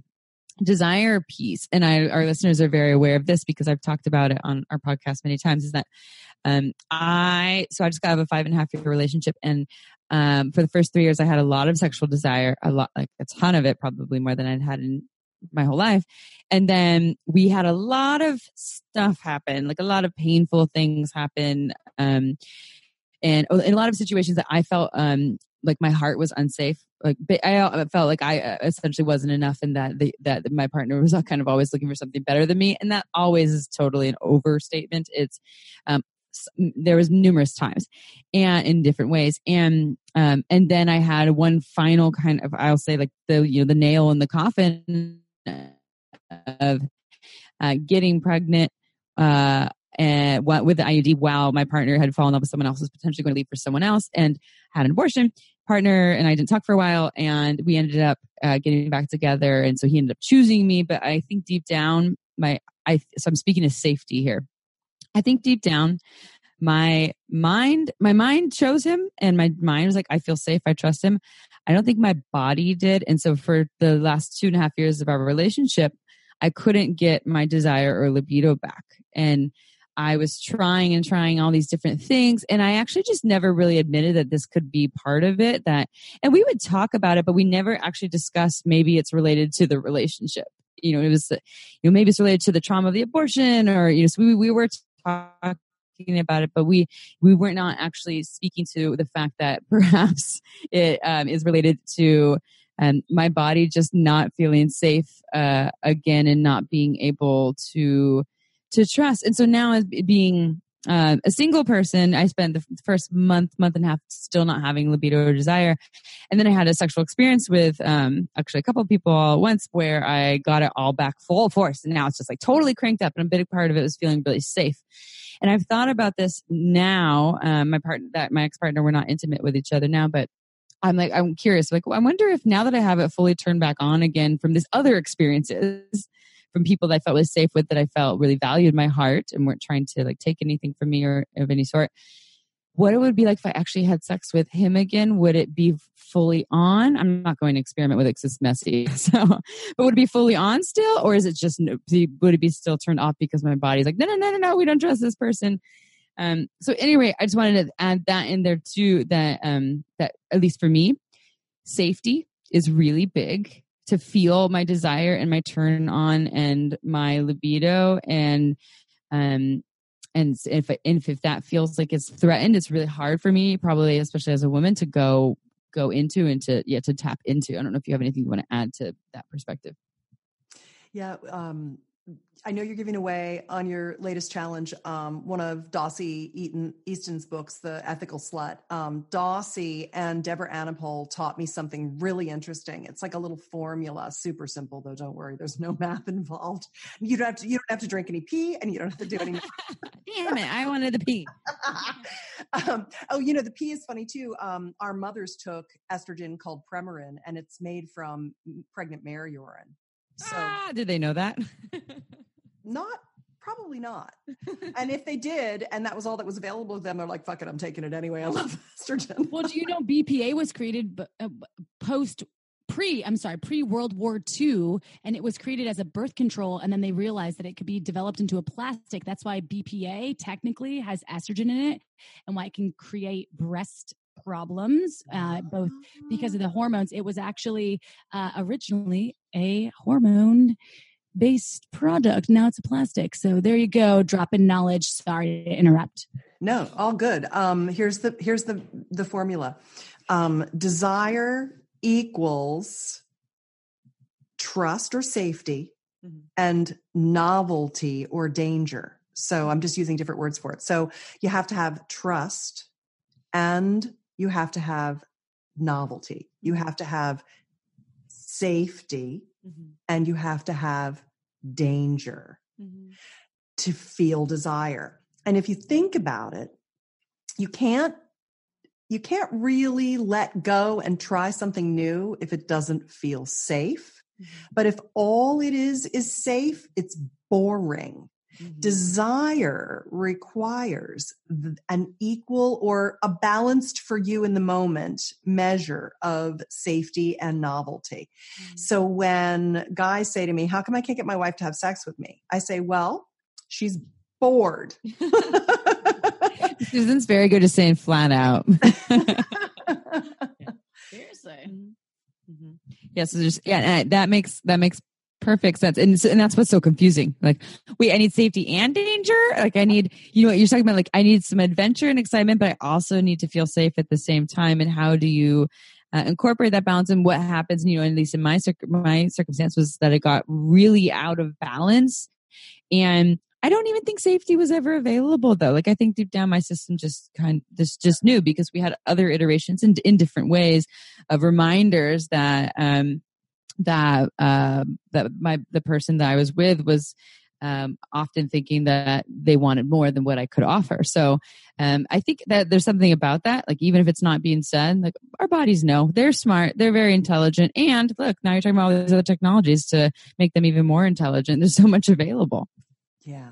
desire piece, and I, our listeners are very aware of this because I've talked about it on our podcast many times, is that um, I, so I just got of a five and a half year relationship. And um, for the first three years, I had a lot of sexual desire, a lot, like a ton of it, probably more than I'd had in my whole life. And then we had a lot of stuff happen, like a lot of painful things happen. Um, and oh, in a lot of situations that I felt um, like my heart was unsafe. Like I felt like I uh, essentially wasn't enough, and that the, that my partner was kind of always looking for something better than me, and that always is totally an overstatement. It's um, there was numerous times and in different ways and um and then i had one final kind of i'll say like the you know the nail in the coffin of uh, getting pregnant uh and with the IUD while my partner had fallen in love with someone else was potentially going to leave for someone else and had an abortion. Partner and I didn't talk for a while and we ended up uh, getting back together and so he ended up choosing me but I think deep down my I so I'm speaking of safety here. I think deep down, my mind, my mind chose him, and my mind was like, I feel safe, I trust him. I don't think my body did. And so for the last two and a half years of our relationship, I couldn't get my desire or libido back. And I was trying and trying all these different things. And I actually just never really admitted that this could be part of it. That, and we would talk about it, but we never actually discussed maybe it's related to the relationship. You know, it was, you know, maybe it's related to the trauma of the abortion or, you know, so we, we were talking about it, but we we were not actually speaking to the fact that perhaps it um, is related to um, my body just not feeling safe uh, again and not being able to to trust. And so now, as being uh, a single person, I spent the first month, month and a half still not having libido or desire. And then I had a sexual experience with um, actually a couple people all at once where I got it all back full force. And now it's just like totally cranked up. And a big part of it was feeling really safe. And I've thought about this now. Um, my partner, that my ex partner, we're not intimate with each other now, but I'm like, I'm curious. Like, I wonder if now that I have it fully turned back on again from this other experiences, from people that I felt was safe with that I felt really valued my heart and weren't trying to like take anything from me or of any sort. What it would be like if I actually had sex with him again? Would it be fully on? I'm not going to experiment with it because it's messy. So, but would it be fully on still, or is it just would it be still turned off because my body's like, no, no, no, no, no, we don't trust this person. Um, so anyway, I just wanted to add that in there too. That um, that at least for me, safety is really big to feel my desire and my turn on and my libido. And um and if if if that feels like it's threatened it's really hard for me probably especially as a woman to go go into and to yeah to tap into. I don't know if you have anything you want to add to that perspective.
Yeah um I know you're giving away on your latest challenge um, one of Dossie Eaton, Easton's books, The Ethical Slut. Um, Dossie and Deborah Anapol taught me something really interesting. It's like a little formula, super simple though. Don't worry, there's no math involved. You don't have to. You don't have to drink any pee, and you don't have to do any.
Damn it! I wanted the pee.
um, oh, you know the pee is funny too. Um, our mothers took estrogen called Premarin, and it's made from pregnant mare urine.
So, ah, did they know that?
not probably not. and if they did, and that was all that was available to them, they're like, "Fuck it, I'm taking it anyway. I love estrogen."
well, do you know BPA was created uh, post pre i'm sorry pre world war ii and it was created as a birth control and then they realized that it could be developed into a plastic that's why bpa technically has estrogen in it and why it can create breast problems uh, both because of the hormones it was actually uh, originally a hormone based product. Now it's a plastic. So there you go. Drop in knowledge. Sorry to interrupt.
No, all good. Um, here's the here's the the formula. Um, desire equals trust or safety mm-hmm. and novelty or danger. So I'm just using different words for it. So you have to have trust and you have to have novelty. You have to have safety mm-hmm. and you have to have danger mm-hmm. to feel desire. And if you think about it, you can't you can't really let go and try something new if it doesn't feel safe. Mm-hmm. But if all it is is safe, it's boring. Mm-hmm. Desire requires an equal or a balanced for you in the moment measure of safety and novelty. Mm-hmm. So when guys say to me, How come I can't get my wife to have sex with me? I say, Well, she's bored.
Susan's very good at saying flat out.
Seriously.
Mm-hmm. Yes, yeah, so yeah, that makes that makes perfect sense. And, and that's what's so confusing. Like, wait, I need safety and danger. Like I need, you know what you're talking about? Like I need some adventure and excitement, but I also need to feel safe at the same time. And how do you uh, incorporate that balance and what happens, you know, at least in my, my circumstance was that it got really out of balance and I don't even think safety was ever available though. Like I think deep down my system just kind of this just knew because we had other iterations in, in different ways of reminders that um that uh that my the person that I was with was um, often thinking that they wanted more than what I could offer. So um, I think that there's something about that. Like even if it's not being said, like our bodies know they're smart, they're very intelligent, and look, now you're talking about all these other technologies to make them even more intelligent. There's so much available.
Yeah.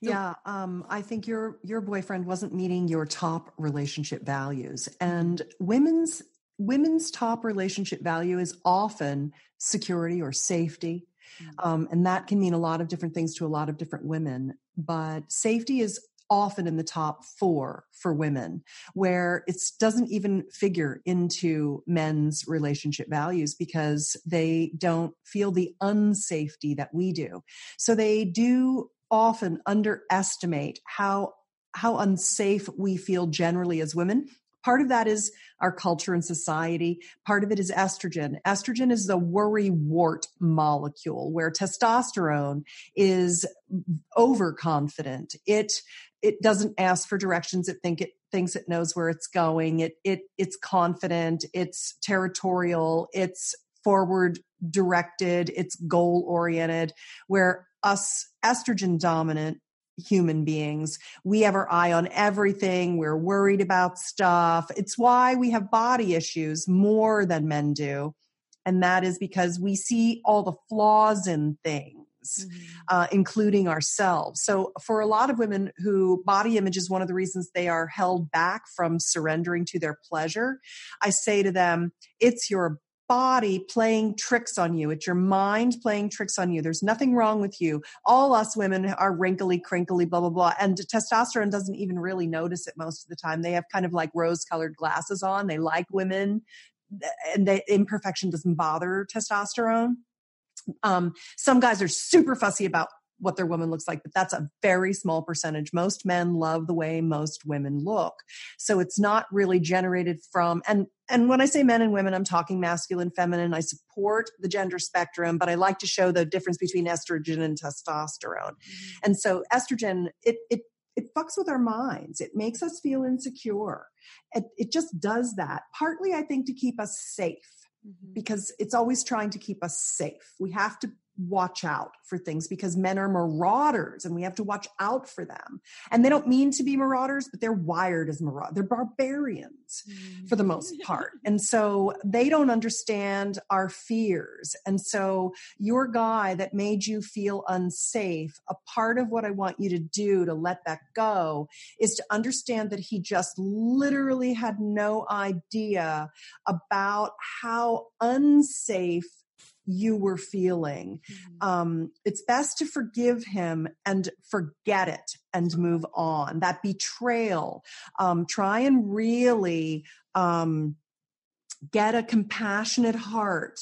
Yeah, um, I think your your boyfriend wasn't meeting your top relationship values, and women's women's top relationship value is often security or safety, mm-hmm. um, and that can mean a lot of different things to a lot of different women. But safety is often in the top four for women, where it doesn't even figure into men's relationship values because they don't feel the unsafety that we do. So they do often underestimate how how unsafe we feel generally as women part of that is our culture and society. Part of it is estrogen. Estrogen is the worry wart molecule where testosterone is overconfident. It it doesn't ask for directions. It think it thinks it knows where it's going. It it it's confident. It's territorial. It's forward directed. It's goal oriented where us estrogen dominant human beings. We have our eye on everything. We're worried about stuff. It's why we have body issues more than men do. And that is because we see all the flaws in things. Mm-hmm. Uh, including ourselves. So, for a lot of women who body image is one of the reasons they are held back from surrendering to their pleasure, I say to them, it's your body playing tricks on you. It's your mind playing tricks on you. There's nothing wrong with you. All us women are wrinkly, crinkly, blah, blah, blah. And testosterone doesn't even really notice it most of the time. They have kind of like rose colored glasses on. They like women and the imperfection doesn't bother testosterone. Um, some guys are super fussy about what their woman looks like, but that's a very small percentage. Most men love the way most women look. So it's not really generated from and and when I say men and women, I'm talking masculine, feminine. I support the gender spectrum, but I like to show the difference between estrogen and testosterone. Mm-hmm. And so estrogen, it it it fucks with our minds. It makes us feel insecure. It, it just does that. Partly, I think, to keep us safe. Mm-hmm. because it's always trying to keep us safe. We have to watch out for things because men are marauders and we have to watch out for them. And they don't mean to be marauders, but they're wired as marauders. They're barbarians for the most mm. part. And so they don't understand our fears. And so your guy that made you feel unsafe, a part of what I want you to do to let that go is to understand that he just literally had no idea about how unsafe you were feeling. Mm-hmm. Um, it's best to forgive him and forget it and move on. That betrayal, um, try and really um, get a compassionate heart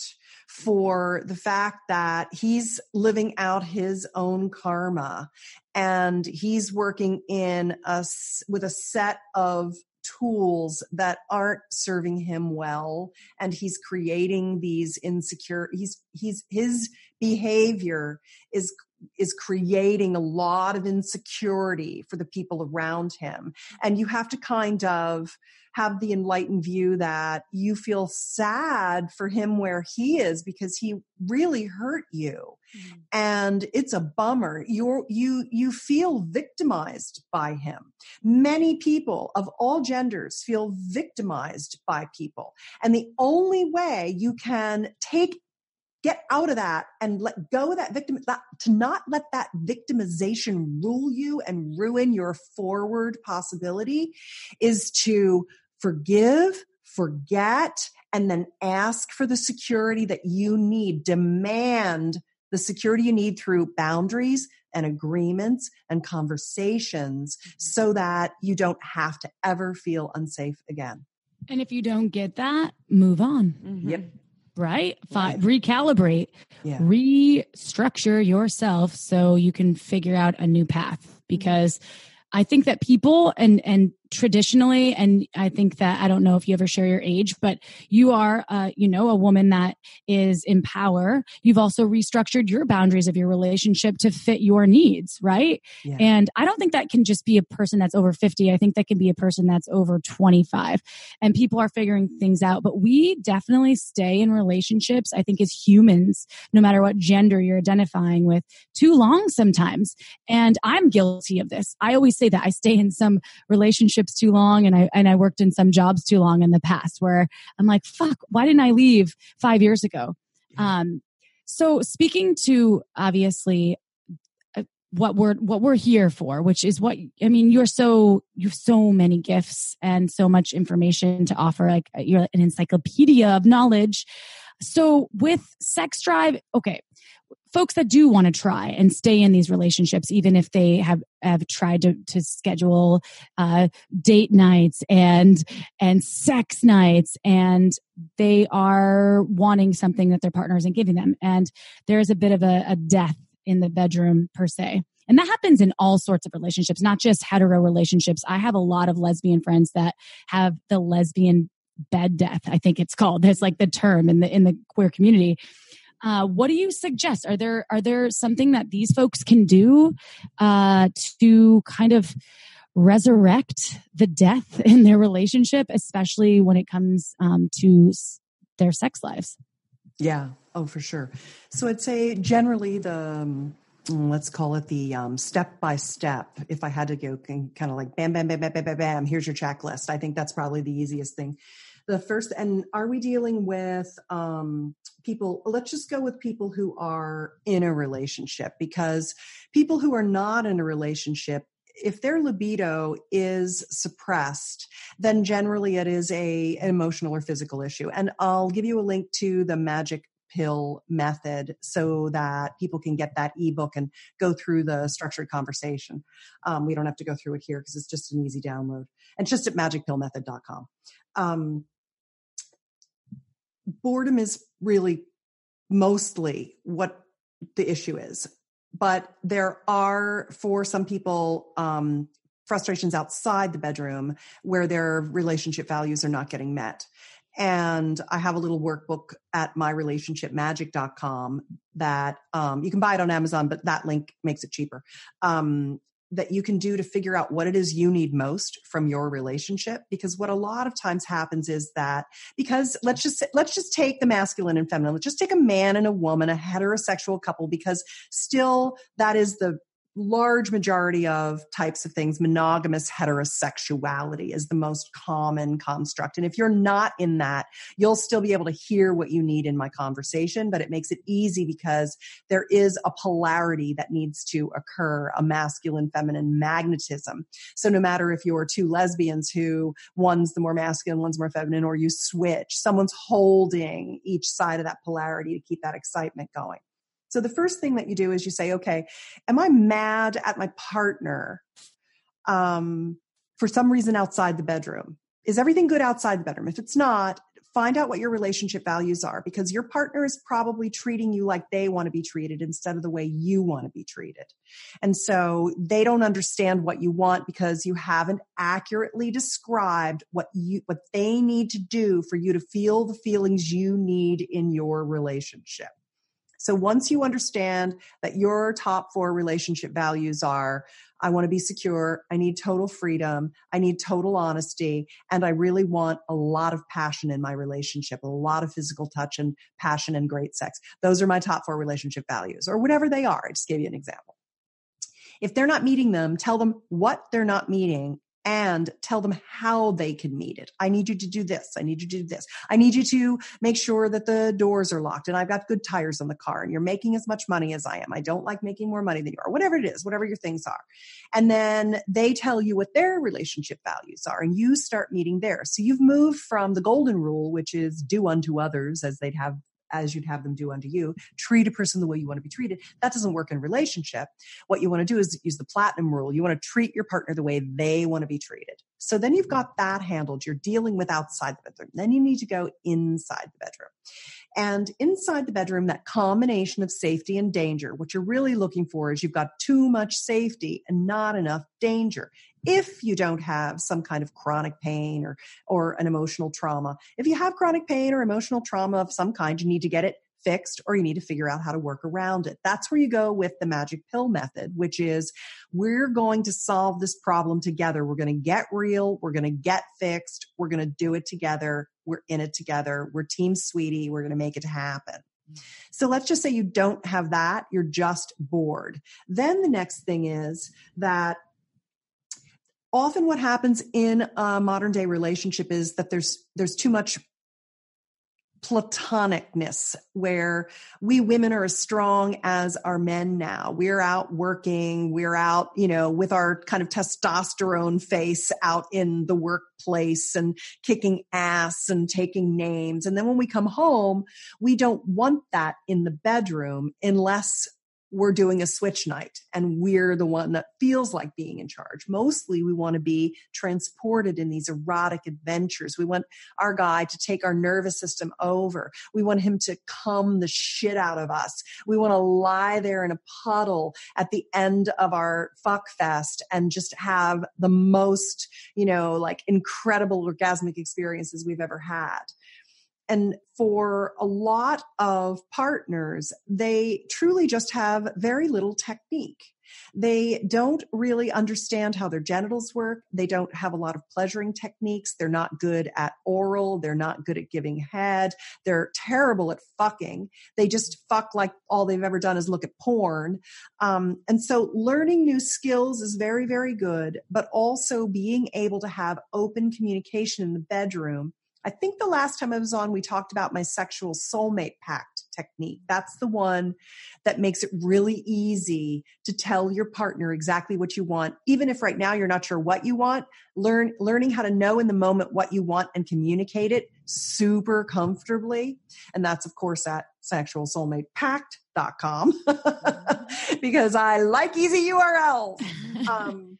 for the fact that he's living out his own karma and he's working in us with a set of tools that aren't serving him well and he's creating these insecure he's he's his behavior is is creating a lot of insecurity for the people around him. And you have to kind of have the enlightened view that you feel sad for him where he is because he really hurt you. Mm-hmm. and it's a bummer. You're, you you feel victimized by him. Many people of all genders feel victimized by people. And the only way you can take get out of that and let go of that victim that, to not let that victimization rule you and ruin your forward possibility is to forgive, forget, and then ask for the security that you need. Demand the security you need through boundaries and agreements and conversations mm-hmm. so that you don't have to ever feel unsafe again.
And if you don't get that, move on.
Mm-hmm. Yep.
Right? Fi- recalibrate,
Yeah.
restructure yourself so you can figure out a new path mm-hmm. because I think that people and and traditionally and I think that I don't know if you ever share your age but you are uh, you know a woman that is in power. You've also restructured your boundaries of your relationship to fit your needs right?
Yeah.
and I don't think that can just be a person that's over 50 I think that can be a person that's over 25 and people are figuring things out but we definitely stay in relationships I think as humans no matter what gender you're identifying with too long sometimes. And I'm guilty of this. I always say that I stay in some too long and I and I worked in some jobs too long in the past where I'm like, fuck, why didn't I leave 5 years ago? Um so speaking to obviously uh, what we're what we're here for, which is what I mean, you're so you have so many gifts and so much information to offer like uh, you're an encyclopedia of knowledge. So with sex drive, okay, folks that do want to try and stay in these relationships, even if they have have tried to to schedule uh, date nights and and sex nights, and they are wanting something that their partner isn't giving them, and there is a bit of a, a death in the bedroom per se. And that happens in all sorts of relationships, not just hetero relationships. I have a lot of lesbian friends that have the lesbian bed death, I think it's called. There's like the term in the in the queer community. Uh, what do you suggest? Are there are there something that these folks can do uh, to kind of resurrect the death in their relationship, especially when it comes um, to their sex lives?
Yeah. Oh, for sure. So I'd say generally the um, let's call it the um, step by step. If I had to go kind of like bam, bam, bam, bam, bam, bam, bam. Here's your checklist. I think that's probably the easiest thing. The first, and are we dealing with um, people? Let's just go with people who are in a relationship because people who are not in a relationship if their libido is suppressed, then generally it is a emotional or physical issue. And I'll give you a link to the magic pill method so that people can get that ebook and go through the structured conversation. Um, we don't have to go through it here because it's just an easy download. And just at magicpillmethod.com. Um, boredom is really mostly what the issue is. But there are for some people um, frustrations outside the bedroom where their relationship values are not getting met. And i have a little workbook at myrelationshipmagic.com that um, you can buy it on amazon but that link makes it cheaper. Um, that you can do to figure out what it is you need most from your relationship because what a lot of times happens is that because let's just let's just take the masculine and feminine let's just take a man and a woman a heterosexual couple because still that is the large majority of types of things monogamous heterosexuality is the most common construct. And if you're not in that you'll still be able to hear what you need in my conversation but it makes it easy because there is a polarity that needs to occur a masculine feminine magnetism. So no matter if you're two lesbians who one's the more masculine one's more feminine or you switch someone's holding each side of that polarity to keep that excitement going so the first thing that you do is you say, okay, am I mad at my partner um, for some reason outside the bedroom? Is everything good outside the bedroom? If it's not, find out what your relationship values are because your partner is probably treating you like they want to be treated instead of the way you want to be treated. And so they don't understand what you want because you haven't accurately described what you what they need to do for you to feel the feelings you need in your relationship. So once you understand that your top four relationship values are I want to be secure, I need total freedom, I need total honesty, and I really want a lot of passion in my relationship, a lot of physical touch and passion and great sex. Those are my top four relationship values, or whatever they are. I just gave you an example. If they're not meeting them, tell them what they're not meeting and tell them how they can meet it. I need you to do this. I need you to do this. I need you to make sure that the doors are locked and I've got good tires on the car and you're making as much money as I am. I don't like making more money than you are, whatever it is, whatever your things are. And then they tell you what their relationship values are and you start meeting there. So you've moved from the golden rule, which is do unto others as they'd have as you'd have them do unto you. Treat a person the way you want to be treated. That doesn't work in relationship. What you want to do is use the platinum rule. You want to treat your partner the way they want to be treated. So then you've got that handled. You're dealing with outside the bedroom. Then you need to go inside the bedroom. And inside the bedroom, that combination of safety and danger, what you're really looking for is you've got too much safety and not enough danger. If you don't have some kind of chronic pain or, or an emotional trauma, if you have chronic pain or emotional trauma of some kind, you need to get it fixed or you need to figure out how to work around it. That's where you go with the magic pill method, which is we're going to solve this problem together. We're going to get real. We're going to get fixed. We're going to do it together. We're in it together. We're team sweetie. We're going to make it happen. So let's just say you don't have that. You're just bored. Then the next thing is that often what happens in a modern day relationship is that there's there's too much platonicness where we women are as strong as our men now. We're out working, we're out, you know, with our kind of testosterone face out in the workplace and kicking ass and taking names. And then when we come home, we don't want that in the bedroom unless we're doing a switch night and we're the one that feels like being in charge. Mostly we want to be transported in these erotic adventures. We want our guy to take our nervous system over. We want him to come the shit out of us. We want to lie there in a puddle at the end of our fuck fest and just have the most, you know, like incredible orgasmic experiences we've ever had. And for a lot of partners, they truly just have very little technique. They don't really understand how their genitals work. They don't have a lot of pleasuring techniques. They're not good at oral. They're not good at giving head. They're terrible at fucking. They just fuck like all they've ever done is look at porn. Um, and so learning new skills is very, very good, but also being able to have open communication in the bedroom I think the last time I was on, we talked about my sexual soulmate pact technique. That's the one that makes it really easy to tell your partner exactly what you want. Even if right now you're not sure what you want, learn, learning how to know in the moment what you want and communicate it super comfortably. And that's of course at sexualsoulmatepact.com because I like easy URLs. Um,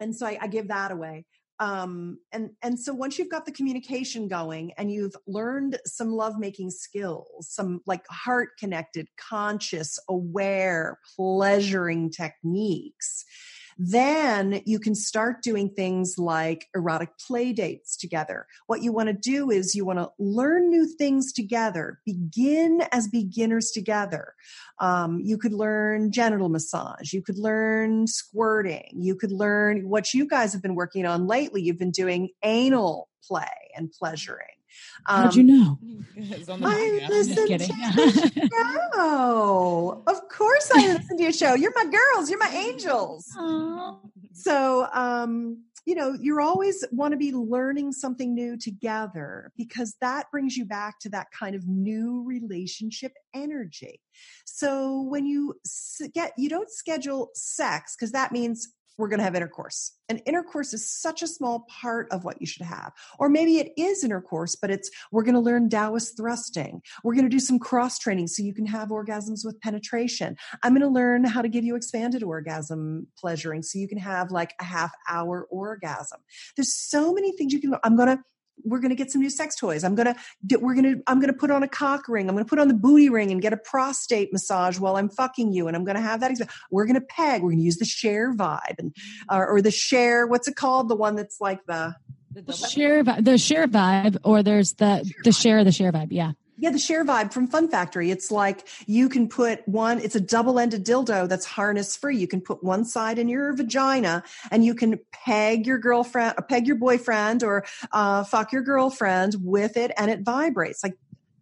and so I, I give that away um, and and so once you've got the communication going and you've learned some lovemaking skills some like heart connected conscious aware pleasuring techniques then you can start doing things like erotic play dates together. What you want to do is you want to learn new things together, begin as beginners together. Um, you could learn genital massage, you could learn squirting, you could learn what you guys have been working on lately. You've been doing anal play and pleasuring.
Um, How'd you know?
I listen to your show. Of course, I listen to your show. You're my girls. You're my angels. Aww. So, um, you know, you're always want to be learning something new together because that brings you back to that kind of new relationship energy. So when you get, you don't schedule sex because that means we're going to have intercourse. And intercourse is such a small part of what you should have. Or maybe it is intercourse, but it's we're going to learn Taoist thrusting. We're going to do some cross training so you can have orgasms with penetration. I'm going to learn how to give you expanded orgasm pleasuring so you can have like a half hour orgasm. There's so many things you can I'm going to we're going to get some new sex toys. I'm going to, we're going to, I'm going to put on a cock ring. I'm going to put on the booty ring and get a prostate massage while I'm fucking you. And I'm going to have that. We're going to peg. We're going to use the share vibe and, uh, or the share, what's it called? The one that's like the,
the share, the share vibe, or there's the, the share, the share vibe. Yeah.
Yeah, the share vibe from Fun Factory. It's like you can put one, it's a double ended dildo that's harness free. You can put one side in your vagina and you can peg your girlfriend, peg your boyfriend or uh, fuck your girlfriend with it and it vibrates. Like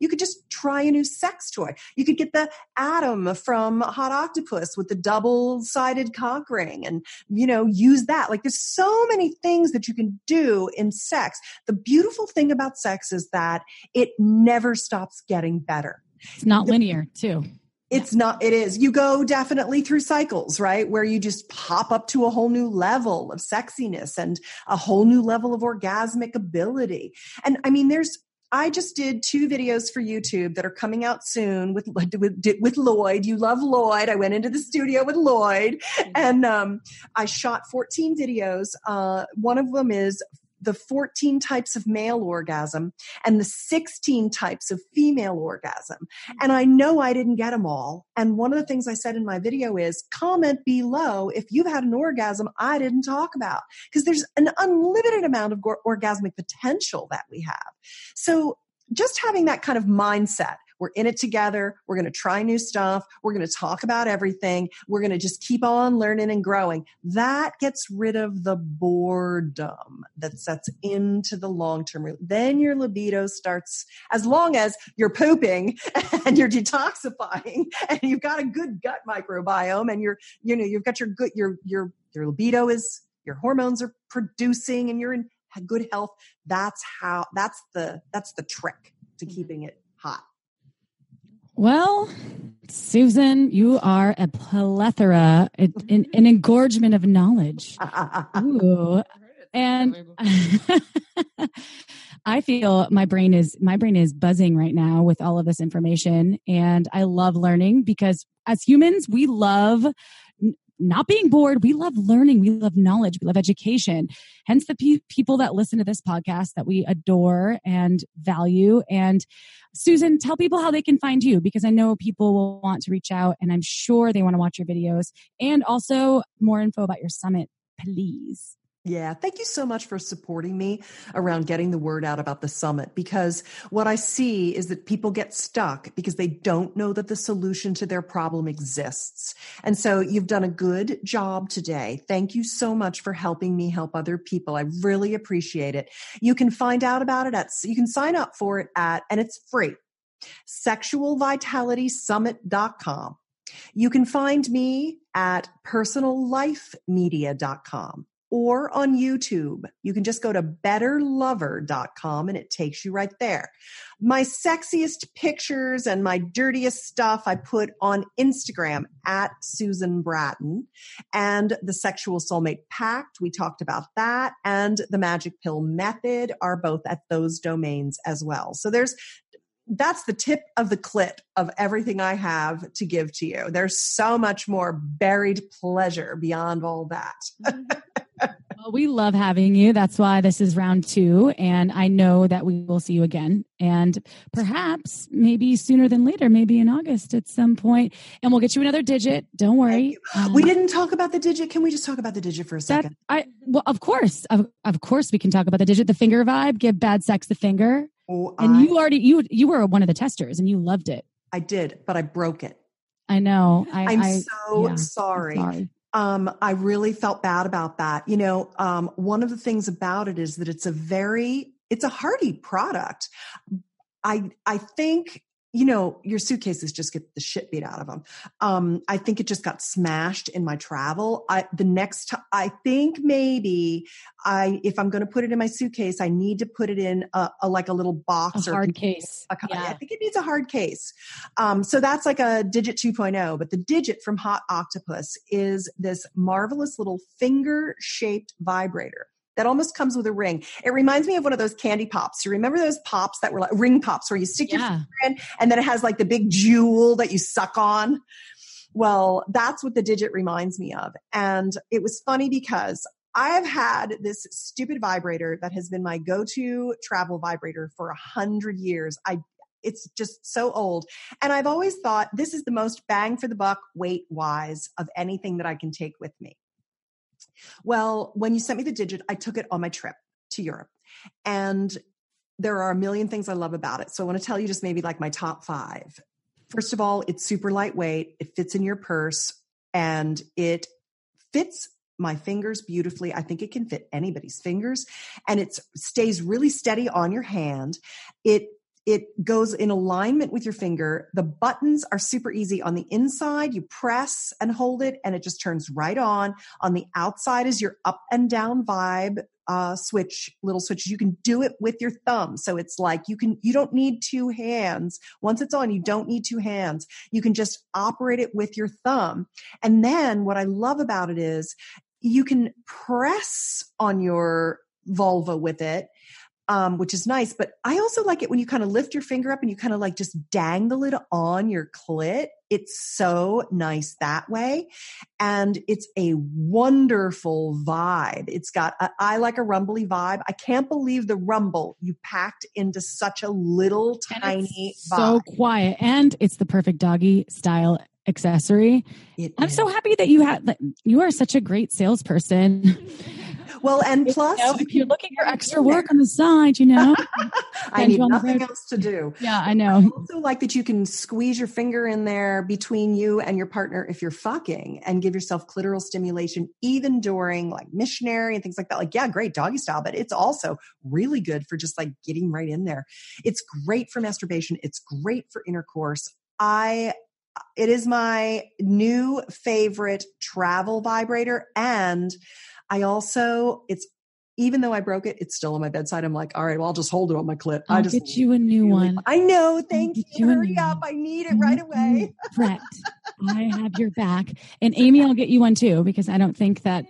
you could just try a new sex toy. You could get the Atom from Hot Octopuss with the double sided cock ring and, you know, use that. Like there's so many things that you can do in sex. The beautiful thing about sex is that it never stops getting better.
It's not linear, too.
It's not, it is. You go definitely through cycles, right? Where you just pop up to a whole new level of sexiness and a whole new level of orgasmic ability. And I mean, there's I just did two videos for YouTube that are coming out soon with with, with Lloyd. You love Lloyd. I went into the studio with Lloyd, mm-hmm. and um, I shot 14 videos. Uh, one of them is the 14 types of male orgasm and the 16 types of female orgasm. Hmm. And I know I didn't get them all. And one of the things I said in my video is comment below if you've had an orgasm I didn't talk about because there's an unlimited amount of orgasmic potential that we have. So just having that kind of mindset we're in it together. We're going to try new stuff. We're going to talk about everything. We're going to just keep on learning and growing. That gets rid of the boredom that sets into the long term. Then your libido starts, as long as you're pooping and you're detoxifying and you've got a good gut microbiome and you're, you know, you've got your good, your, your, your libido is, your hormones are producing and you're in good health. That's how, that's the, that's the trick to mm-hmm. keeping it hot.
Well, Susan, you are a plethora, an, an engorgement of knowledge. Ooh. And I feel my brain is my brain is buzzing right now with all of this information and I love learning because as humans we love not being bored. We love learning. We love knowledge. We love education. Hence the pe- people that listen to this podcast that we adore and value. And Susan, tell people how they can find you because I know people will want to reach out and I'm sure they want to watch your videos and also more info about your summit, please.
Yeah, thank you so much for supporting me around getting the word out about the summit because what I see is that people get stuck because they don't know that the solution to their problem exists. And so you've done a good job today. Thank you so much for helping me help other people. I really appreciate it. You can find out about it at, you can sign up for it at, and it's free, sexualvitalitysummit.com. You can find me at personallifemedia.com or on YouTube. You can just go to betterlover.com and it takes you right there. My sexiest pictures and my dirtiest stuff I put on Instagram at Susan Bratton and the Sexual Soulmate Pact. We talked about that and the Magic Pill Method are both at those domains as well. So there's that's the tip of the clip of everything I have to give to you. There's so much more buried pleasure beyond all that.
well, we love having you. That's why this is round two. And I know that we will see you again. And perhaps maybe sooner than later, maybe in August at some point. And we'll get you another digit. Don't worry.
we um, didn't talk about the digit. Can we just talk about the digit for a second?
That, I well, of course. Of, of course we can talk about the digit, the finger vibe, give bad sex the finger. Oh, and I, you already you you were one of the testers and you loved it.
I did, but I broke it.
I know.
I, am so yeah, sorry. sorry. Um, I really felt bad about that. You know, um, one of the things about it is that it's a very it's a hearty product. I I think you know, your suitcases just get the shit beat out of them. Um, I think it just got smashed in my travel. I, the next time, I think maybe I, if I'm going to put it in my suitcase, I need to put it in a, a like a little box
a or hard case.
A, yeah. I think it needs a hard case. Um, so that's like a digit 2.0, but the digit from Hot Octopuss is this marvelous little finger shaped vibrator that almost comes with a ring. It reminds me of one of those candy pops. You remember those pops that were like ring pops where you stick yeah. your finger in and then it has like the big jewel that you suck on? Well, that's what the digit reminds me of. And it was funny because I have had this stupid vibrator that has been my go-to travel vibrator for a hundred years. I it's just so old. And I've always thought this is the most bang for the buck weight wise of anything that I can take with me. Well, when you sent me the digit, I took it on my trip to Europe. And there are a million things I love about it. So I want to tell you just maybe like my top five. First of all, it's super lightweight, it fits in your purse, and it fits my fingers beautifully. I think it can fit anybody's fingers and it stays really steady on your hand. It it goes in alignment with your finger. The buttons are super easy. On the inside, you press and hold it and it just turns right on. On the outside is your up and down vibe uh, switch, little switches. You can do it with your thumb. So it's like you can, you don't need two hands. Once it's on, you don't need two hands. You can just operate it with your thumb. And then what I love about it is you can press on your vulva with it um, which is nice. But I also like it when you kind of lift your finger up and you kind of like just dangle it on your clit. It's so nice that way. And it's a wonderful vibe. It's got, a, I like a rumbly vibe. I can't believe the rumble you packed into such a little tiny
so
vibe.
quiet and it's the perfect doggy style accessory
It
i'm
is.
so happy that you had you are such a great salesperson
well, and plus,
You know, if you're looking for extra work on the side you know
I need
you on the
nothing else to do.
yeah i
I
know
also like that you can squeeze your finger in there between you and your partner if you're fucking and give yourself clitoral stimulation even during like missionary and things like that. Like, yeah, great doggy style, but it's also really good for just like getting right in there. It's great for masturbation. It's great for intercourse. I it is my new favorite travel vibrator and I also it's even though I broke it, it's still on my bedside. I'm like, all right, well, I'll just hold it on my clip. I
i'll
just
get you a new one
I know. Thank you.
you
Hurry up.
one.
I need it right away.
Brett, I have your back. And Amy, I'll get you one too, because I don't think that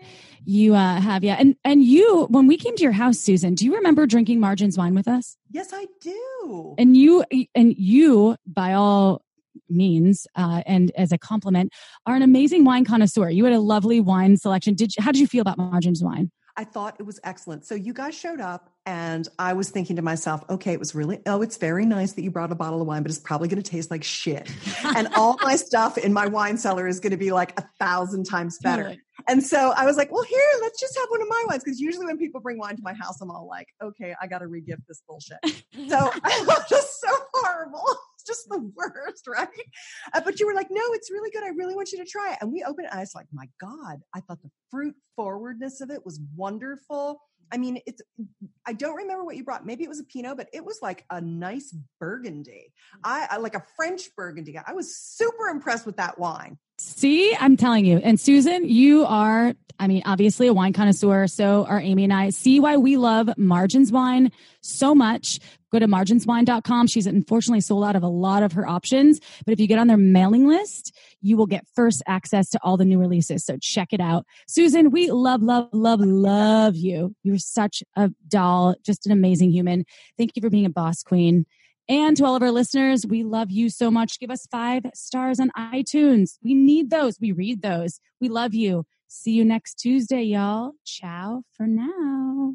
you uh, have yet. And and you, when we came to your house, Susan, do you remember drinking Margins wine with us?
Yes, I do.
And you and you, by all means, uh, and as a compliment, are an amazing wine connoisseur. You had a lovely wine selection. Did you, how did you feel about Margins wine?
I thought it was excellent. So you guys showed up and I was thinking to myself, okay, it was really, oh, it's very nice that you brought a bottle of wine, but it's probably going to taste like shit. and all my stuff in my wine cellar is going to be like a thousand times better. And so I was like, well, here, let's just have one of my wines. Because usually when people bring wine to my house, I'm all like, okay, I got to re-gift this bullshit. so I was just so horrible. Just the worst, right? Uh, but you were like, no, it's really good. I really want you to try it. And we opened it. I was like, my God, I thought the fruit forwardness of it was wonderful. I mean, it's, I don't remember what you brought. Maybe it was a Pinot, but it was like a nice Burgundy. I, I like a French Burgundy. I was super impressed with that wine.
See, I'm telling you. And Susan, you are, I mean, obviously a wine connoisseur. So are Amy and I. See why we love Margins Wine so much. Go to marginswine.com. She's unfortunately sold out of a lot of her options. But if you get on their mailing list, you will get first access to all the new releases. So check it out. Susan, we love, love, love, love you. You're such a doll, just an amazing human. Thank you for being a boss queen. And to all of our listeners, we love you so much. Give us five stars on iTunes. We need those. We read those. We love you. See you next Tuesday, y'all. Ciao for now.